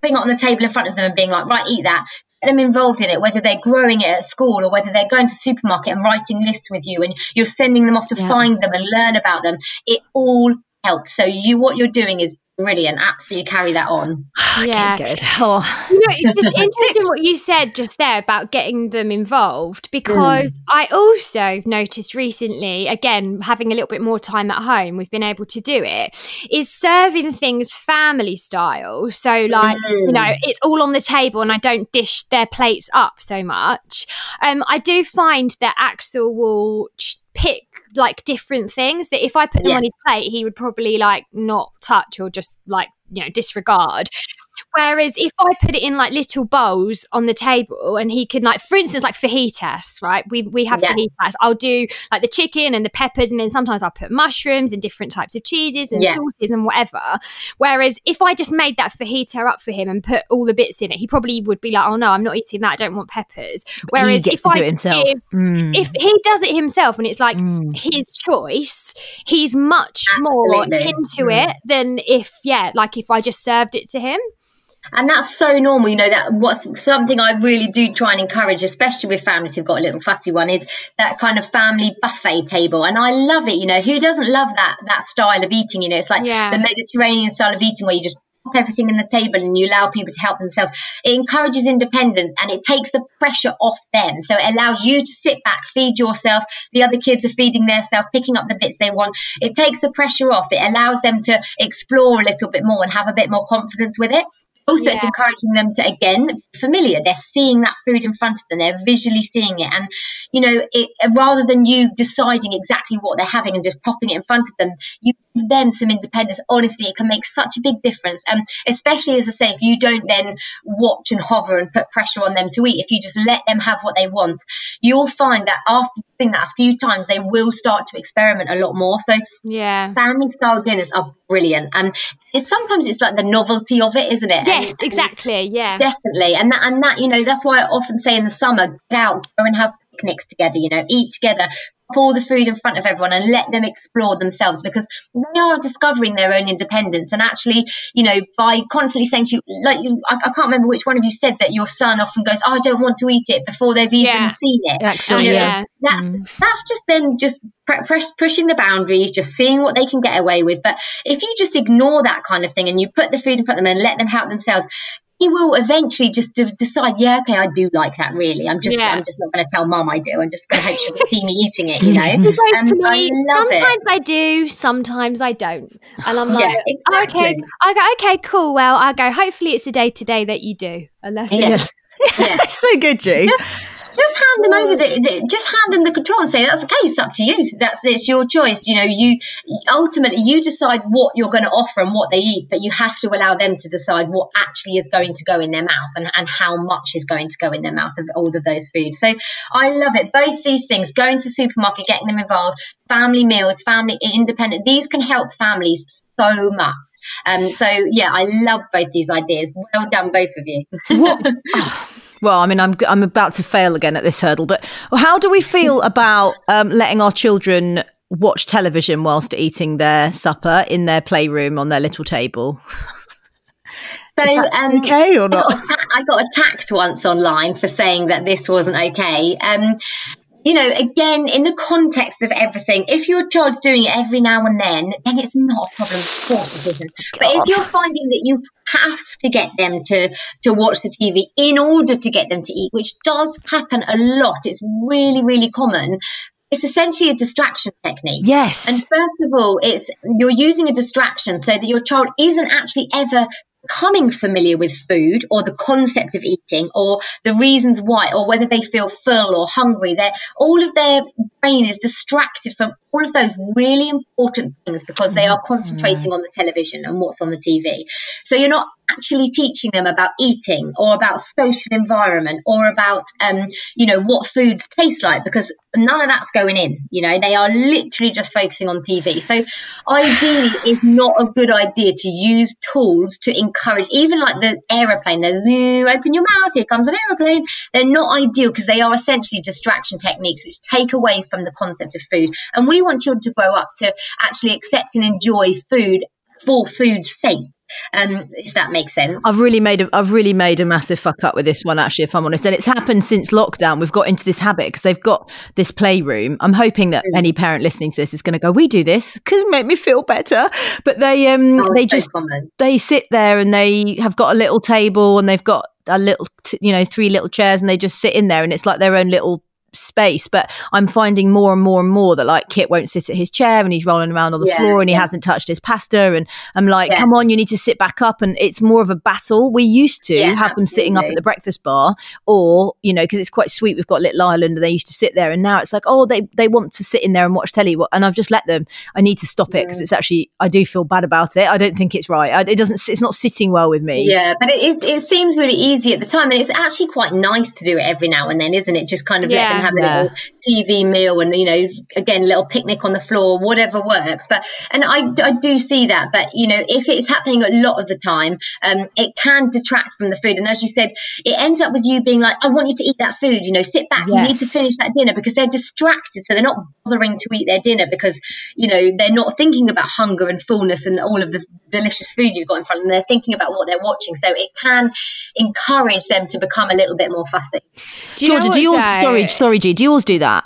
S4: putting it on the table in front of them and being like, right, eat that. Get them involved in it, whether they're growing it at school or whether they're going to supermarket and writing lists with you and you're sending them off to yeah. find them and learn about them. It all helps. So you, what you're doing is brilliant. Absolutely carry that on.
S3: yeah.
S2: Good. Oh.
S3: You know, it's just interesting what you said just there about getting them involved because I also noticed recently, again, having a little bit more time at home, we've been able to do it, is serving things family style. So, like, you know, it's all on the table and I don't dish their plates up so much. Um, I do find that Axel will ch- pick like different things that if I put them
S4: Yeah.
S3: on his plate, he would probably like not touch or just like, you know, disregard. Whereas if I put it in like little bowls on the table and he can like, for instance, like fajitas, right? We we have
S4: Yeah.
S3: fajitas. I'll do like the chicken and the peppers, and then sometimes I'll put mushrooms and different types of cheeses and
S4: Yeah.
S3: sauces and whatever. Whereas if I just made that fajita up for him and put all the bits in it, he probably would be like, "Oh no, I'm not eating that. I don't want peppers." Whereas if I
S2: do it himself.
S3: give-
S2: Mm.
S3: if he does it himself and it's like
S2: Mm.
S3: his choice, he's much more into
S4: Mm.
S3: it than if, yeah, like if I just served it to him.
S4: And that's so normal, you know, that what's something I really do try and encourage, especially with families who've got a little fussy one, is that kind of family buffet table. And I love it, you know, who doesn't love that that style of eating? You know, it's like
S3: Yeah.
S4: the Mediterranean style of eating where you just pop everything in the table and you allow people to help themselves. It encourages independence and it takes the pressure off them. So it allows you to sit back, feed yourself. The other kids are feeding themselves, picking up the bits they want. It takes the pressure off. It allows them to explore a little bit more and have a bit more confidence with it. Also, it's encouraging them to again familiar. They're seeing that food in front of them. They're visually seeing it, and you know, it, rather than you deciding exactly what they're having and just popping it in front of them, you them some independence. Honestly, it can make such a big difference. And especially as I say, if you don't then watch and hover and put pressure on them to eat, if you just let them have what they want, you'll find that after doing that a few times, they will start to experiment a lot more. So
S3: Yeah.
S4: family style dinners are brilliant and it's sometimes it's like the novelty of it isn't it
S3: Yes,
S4: And-
S3: exactly. Yeah.
S4: definitely and that and that you know that's why i often say in the summer get out go and have picnics together you know eat together pour the food in front of everyone and let them explore themselves because they are discovering their own independence and actually you know by constantly saying to you like you I, I can't remember which one of you said that your son often goes oh, i don't want to eat it before they've even
S3: Yeah.
S4: seen it
S2: Axel,
S4: You know,
S3: yeah.
S4: that's mm. that's just them just pre- press, pushing the boundaries, just seeing what they can get away with. But if you just ignore that kind of thing and you put the food in front of them and let them help themselves, he will eventually just de- decide, yeah, okay, I do like that. Really, I'm just
S3: Yeah.
S4: I'm just not going to tell mum I do. I'm just going to hope she doesn't see me eating it. You know,
S3: He goes
S4: and I love
S3: sometimes
S4: it.
S3: I do, sometimes I don't. And I'm
S4: Yeah, oh,
S3: like,
S4: exactly.
S3: okay. I go, okay, cool. Well, I go, hopefully it's a day today that you do. Unless
S4: Yeah. Yeah.
S2: so good, Ju.
S4: just hand them over the, just hand them the control and say that's okay it's up to you. That's it's your choice. You know you ultimately you decide what you're going to offer and what they eat but you have to allow them to decide what actually is going to go in their mouth and, and how much is going to go in their mouth of all of those foods. So i love it. Both these things going to supermarket getting them involved family meals family independent these can help families so much. Um, so yeah, I love both these ideas. Well done, both of you.
S2: Well, I mean, I'm I'm about to fail again at this hurdle, but how do we feel about um, letting our children watch television whilst eating their supper in their playroom on their little table?
S4: So, um,
S2: okay or not?
S4: I got attacked once online for saying that this wasn't okay. Um, you know, again, in the context of everything, if your child's doing it every now and then, then it's not a problem. Of course it isn't. But if you're finding that you have to get them to to watch the TV in order to get them to eat, which does happen a lot, it's really, really common. It's essentially a distraction technique.
S2: Yes.
S4: And first of all, it's you're using a distraction so that your child isn't actually ever becoming familiar with food or the concept of eating or the reasons why or whether they feel full or hungry. They're, all of their brain is distracted from all of those really important things because they are concentrating on the television and what's on the TV. So you're not actually teaching them about eating or about social environment or about um, you know what foods taste like because none of that's going in you know. They are literally just focusing on tv so ideally it's not a good idea to use tools to encourage even like the aeroplane the zoo open your mouth here comes an aeroplane. They're not ideal because they are essentially distraction techniques which take away from the concept of food. And we want children to grow up to actually accept and enjoy food for food's sake um, if that makes sense.
S2: I've really made a I've really made a massive fuck up with this one actually if I'm honest and it's happened since lockdown we've got into this habit because they've got this playroom I'm hoping that
S4: Mm.
S2: any parent listening to this is going to go we do this because it make me feel better but they um
S4: Oh,
S2: they just
S4: common.
S2: they sit there and they have got a little table and they've got a little t- you know three little chairs and they just sit in there and it's like their own little space but i'm finding more and more and more that like kit won't sit at his chair and he's rolling around on the
S4: Yeah,
S2: floor and he hasn't touched his pasta and i'm like
S4: Yeah.
S2: come on you need to sit back up and it's more of a battle. We used to
S4: Yeah,
S2: have them sitting up at the breakfast bar or you know because it's quite sweet we've got little island and they used to sit there and now it's like oh they they want to sit in there and watch telly. And i've just let them. I need to stop it because it's actually i do feel bad about it. I don't think it's right. I, it doesn't it's not sitting well with me.
S4: Yeah, but it, it, it seems really easy at the time, and it's actually quite nice to do it every now and then, isn't it? Just kind of let
S3: Yeah.
S4: them have
S2: Yeah.
S4: a little TV meal and you know, again, a little picnic on the floor, whatever works. But and I, I do see that, but you know, if it's happening a lot of the time, um, it can detract from the food. And as you said, it ends up with you being like, I want you to eat that food. You know, sit back. You need to finish that dinner because they're distracted, so they're not bothering to eat their dinner because you know they're not thinking about hunger and fullness and all of the delicious food you've got in front of them. They're thinking about what they're watching, so it can encourage them to become a little bit more fussy.
S3: Do you know
S2: Georgia, do you
S3: what,
S2: always, sorry, sorry, G, do you always do that?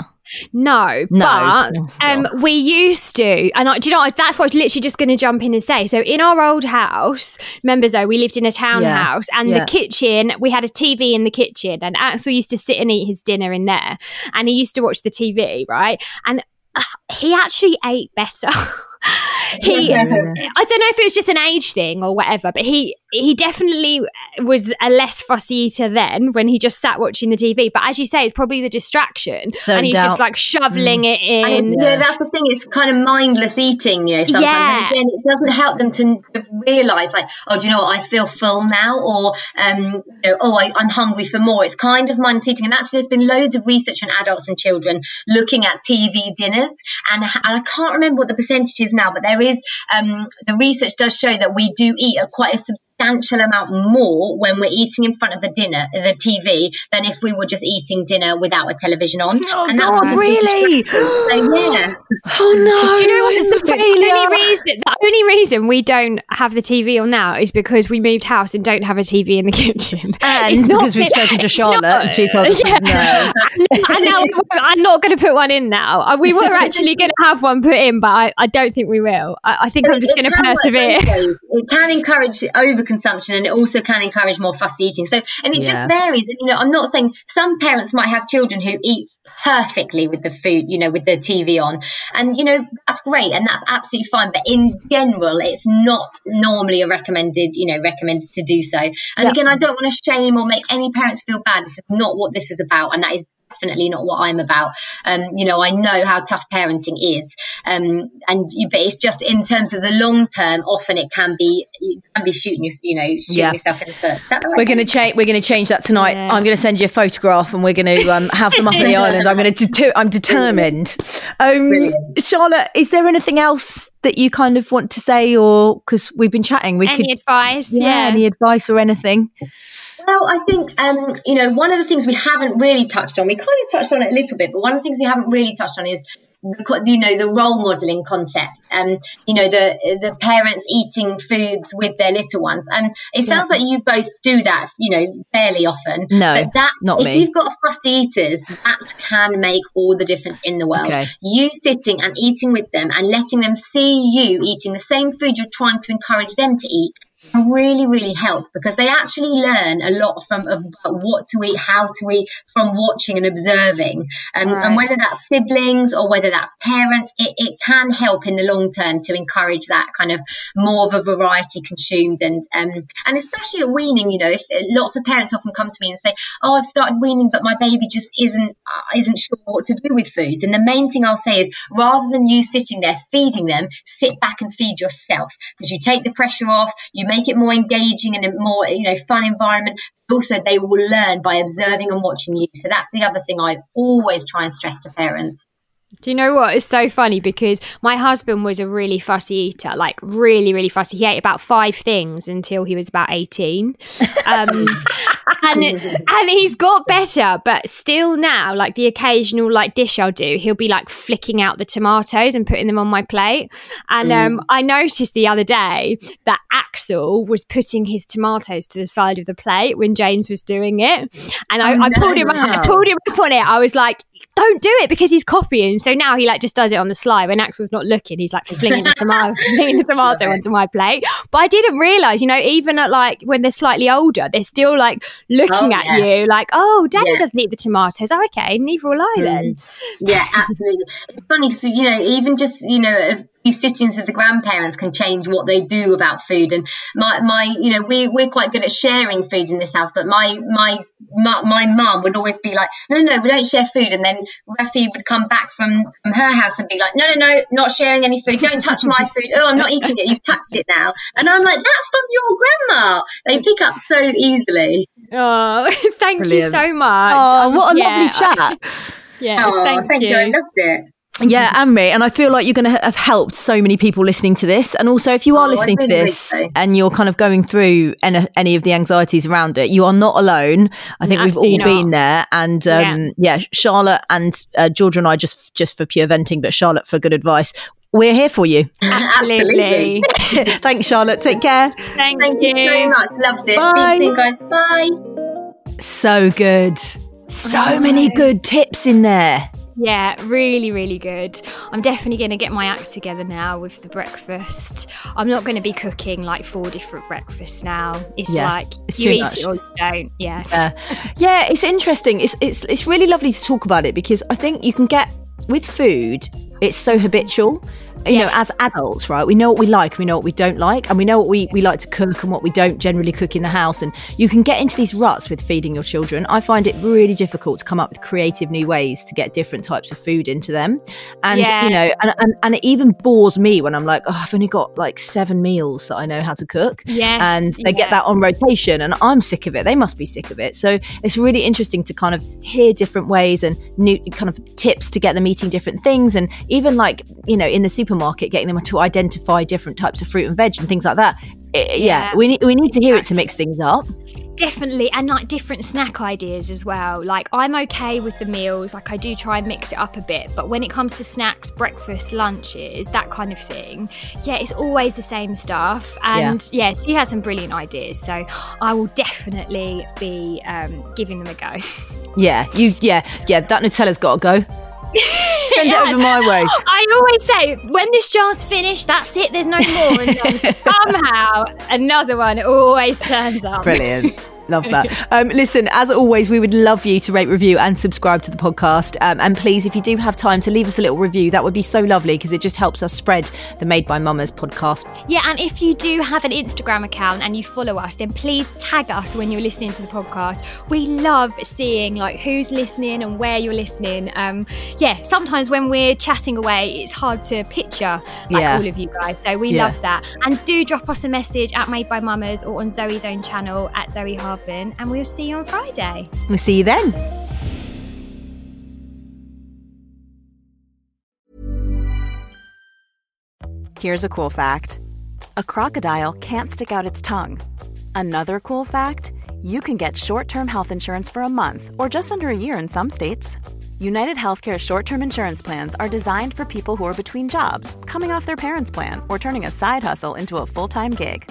S3: No,
S2: No.
S3: but
S2: Oh,
S3: um, we used to, and I, do you know what, that's what I was literally just going to jump in and say. So in our old house, remember though, we lived in a townhouse, and
S2: Yeah.
S3: the kitchen, we had a TV in the kitchen, and Axel used to sit and eat his dinner in there, and he used to watch the TV, right? And uh, he actually ate better. he, I don't know if it was just an age thing or whatever, but he he definitely was a less fussy eater then when he just sat watching the TV. But as you say, it's probably the distraction,
S2: So
S3: and he's just like shoveling it in.
S4: it's, yeah, that's the thing. It's kind of mindless eating, you know. Sometimes,
S3: Yeah.
S4: and again, it doesn't help them to realise, like, oh, do you know what? I feel full now, or um, you know, oh, I, I'm hungry for more. It's kind of mindless eating, and actually, there's been loads of research on adults and children looking at TV dinners, and, and I can't remember what the percentage is now, but there is um, the research does show that we do eat a quite a substantial amount more when we're eating in front of the dinner, the TV, than if we were just eating dinner without a television on.
S2: Oh,
S4: And
S2: God, really?
S4: so, yeah.
S2: Oh no!
S3: Do you know what?
S2: it's
S3: The,
S2: failure.
S3: only reason the only reason we don't have the TV on now is because we moved house and don't have a TV in the kitchen.
S2: And
S3: It's not-
S2: because we've spoken to Charlotte
S3: not-
S2: and she told us
S3: Yeah.
S2: no.
S3: and now I'm not going to put one in now. Uh, We were actually going to have one put in, but I, I don't think we will. I, I think I'm just going to persevere.
S4: It can encourage overconsumption and it also can encourage more fussy eating. So, and it
S2: Yeah.
S4: just varies. You know, I'm not saying some parents might have children who eat perfectly with the food, you know, with the TV on. And, you know, that's great and that's absolutely fine. But in general, it's not normally a recommended, you know, recommended to do so. And
S2: Yeah.
S4: again, I don't want to shame or make any parents feel bad. This is not what this is about. And that is definitely not what I'm about. Um, you know, I know how tough parenting is. Um, and you, but it's just in terms of the long term, often it can be, you can be shooting, your, you know, shooting
S2: Yeah.
S4: yourself in the foot. Is that the right
S2: We're going to change. We're going to change that tonight.
S3: Yeah.
S2: I'm going to send you a photograph, and we're going to um, have them up on the island. I'm going to. Det- I'm determined. Um, Charlotte, is there anything else that you kind of want to say, or because we've been chatting, we
S3: Any
S2: could.
S3: advice?
S2: Yeah,
S3: Yeah.
S2: Any advice or anything?
S4: Well, I think um, you know one of the things we haven't really touched on. We kind of touched on it a little bit, but one of the things we haven't really touched on is the you know the role modeling concept. Um, you know the the parents eating foods with their little ones, and it sounds like you both do that. You know, fairly often.
S2: No,
S4: but that
S2: not
S4: if
S2: me.
S4: you've got frosty eaters, that can make all the difference in the world.
S2: Okay.
S4: You sitting and eating with them and letting them see you eating the same food you're trying to encourage them to eat really, really help because they actually learn a lot from of what to eat, how to eat from watching and observing. Um,
S3: Right.
S4: And whether that's siblings or whether that's parents, it, it can help in the long term to encourage that kind of more of a variety consumed and um, and especially at weaning. You know, if lots of parents often come to me and say, "Oh, I've started weaning, but my baby just isn't uh, isn't sure what to do with foods." And the main thing I'll say is, rather than you sitting there feeding them, sit back and feed yourself because you take the pressure off, you make it more engaging and a more you know fun environment. Also, they will learn by observing and watching you. So that's the other thing I always try and stress to parents.
S3: Do you know what? It's so funny because my husband was a really fussy eater, like really, really fussy. He ate about five things until he was about 18. Um, and and he's got better, but still now, like the occasional like dish I'll do, he'll be like flicking out the tomatoes and putting them on my plate. And um, I noticed the other day that Axel was putting his tomatoes to the side of the plate when James was doing it, and I, I pulled him, I pulled him up on it. I was like, "Don't do it," because he's copying. So now he like just does it on the sly when Axel's not looking. He's like flinging the tomato, flinging the tomato onto my plate. But I didn't realize, you know, even at like when they're slightly older, they're still like looking
S4: Oh,
S3: at
S4: yeah.
S3: you, like, "Oh, Daddy
S4: Yeah.
S3: doesn't eat the tomatoes." Oh, okay, neither will I then. Hmm.
S4: Yeah, absolutely. It's funny. So you know, even just you know, a few sittings with the grandparents can change what they do about food. And my my, you know, we we're quite good at sharing food in this house. But my my my my mum would always be like, no, no, we don't share food. And then Rafi would come back from from her house and be like, no, no, no, not sharing any food. Don't touch my food. Oh, I'm not eating it. You've touched it now. And I'm like, that's from your grandma. They pick up so easily.
S3: Oh, thank
S2: Brilliant.
S3: you so much.
S2: Oh,
S3: Um,
S2: what a
S3: yeah,
S2: lovely chat.
S3: yeah,
S4: Oh,
S3: thank,
S4: thank, you. I loved it.
S2: Yeah, and me. And I feel like you're going to have helped so many people listening to this. And also, if you are
S4: Oh,
S2: listening to
S4: really hope
S2: this
S4: so.
S2: and you're kind of going through any, any of the anxieties around it, you are not alone. I think we've all
S3: Absolutely
S2: been there. And um, yeah. Charlotte and uh, Georgia and I, just just for pure venting, but Charlotte for good advice. We're here for you.
S3: Absolutely.
S2: Thanks, Charlotte. Take care.
S3: Thank,
S4: Thank you very much. Loved it.
S2: Bye.
S4: Speak soon, guys. Bye.
S2: So good. So many good tips in there.
S3: Yeah, really, really good. I'm definitely going to get my act together now with the breakfast. I'm not going to be cooking like four different breakfasts now. It's
S2: Yeah,
S3: like
S2: it's
S3: you eat
S2: much.
S3: it or you don't. Yeah.
S2: Yeah, yeah, it's interesting. It's it's it's really lovely to talk about it because I think you can get with food. It's so habitual. You know, as adults, right? We know what we like, we know what we don't like, and we know what we, we like to cook and what we don't generally cook in the house. And you can get into these ruts with feeding your children. I find it really difficult to come up with creative new ways to get different types of food into them. And
S3: Yeah.
S2: you know, and, and and it even bores me when I'm like, oh, I've only got like seven meals that I know how to cook
S3: Yes,
S2: and they get that on rotation and i'm sick of it they must be sick of it so it's really interesting to kind of hear different ways and new kind of tips to get them eating different things and even like you know in the supermarket getting them to identify different types of fruit and veg and things like that yeah,
S3: Yeah,
S2: we need we need to hear it to mix things up
S3: Definitely, and like different snack ideas as well. Like, I'm okay with the meals, like, I do try and mix it up a bit, but when it comes to snacks, breakfast, lunches, that kind of thing, yeah, it's always the same stuff. And yeah, she has some brilliant ideas, so I will definitely be um, giving them a go.
S2: yeah you yeah yeah that nutella's got to go send it over my way
S3: I always say, when this jar's finished, that's it, there's no more. And somehow another one always turns up.
S2: Brilliant. Love that. Um, listen, as always, we would love you to rate, review, and subscribe to the podcast. Um, and please, if you do have time to leave us a little review, that would be so lovely because it just helps us spread the Made by Mamas podcast.
S3: Yeah, and if you do have an Instagram account and you follow us, then please tag us when you're listening to the podcast. We love seeing like who's listening and where you're listening. Um, yeah, sometimes when we're chatting away, it's hard to picture like
S2: Yeah.
S3: all of you guys. So we
S2: Yeah.
S3: love that. And do drop us a message at Made by Mamas or on Zoe's own channel at Zoe Hardman, and we'll see you on Friday.
S2: We'll see you then.
S8: Here's a cool fact a crocodile can't stick out its tongue. Another cool fact you can get short term health insurance for a month or just under a year in some states. United Healthcare short term insurance plans are designed for people who are between jobs, coming off their parents' plan, or turning a side hustle into a full time gig.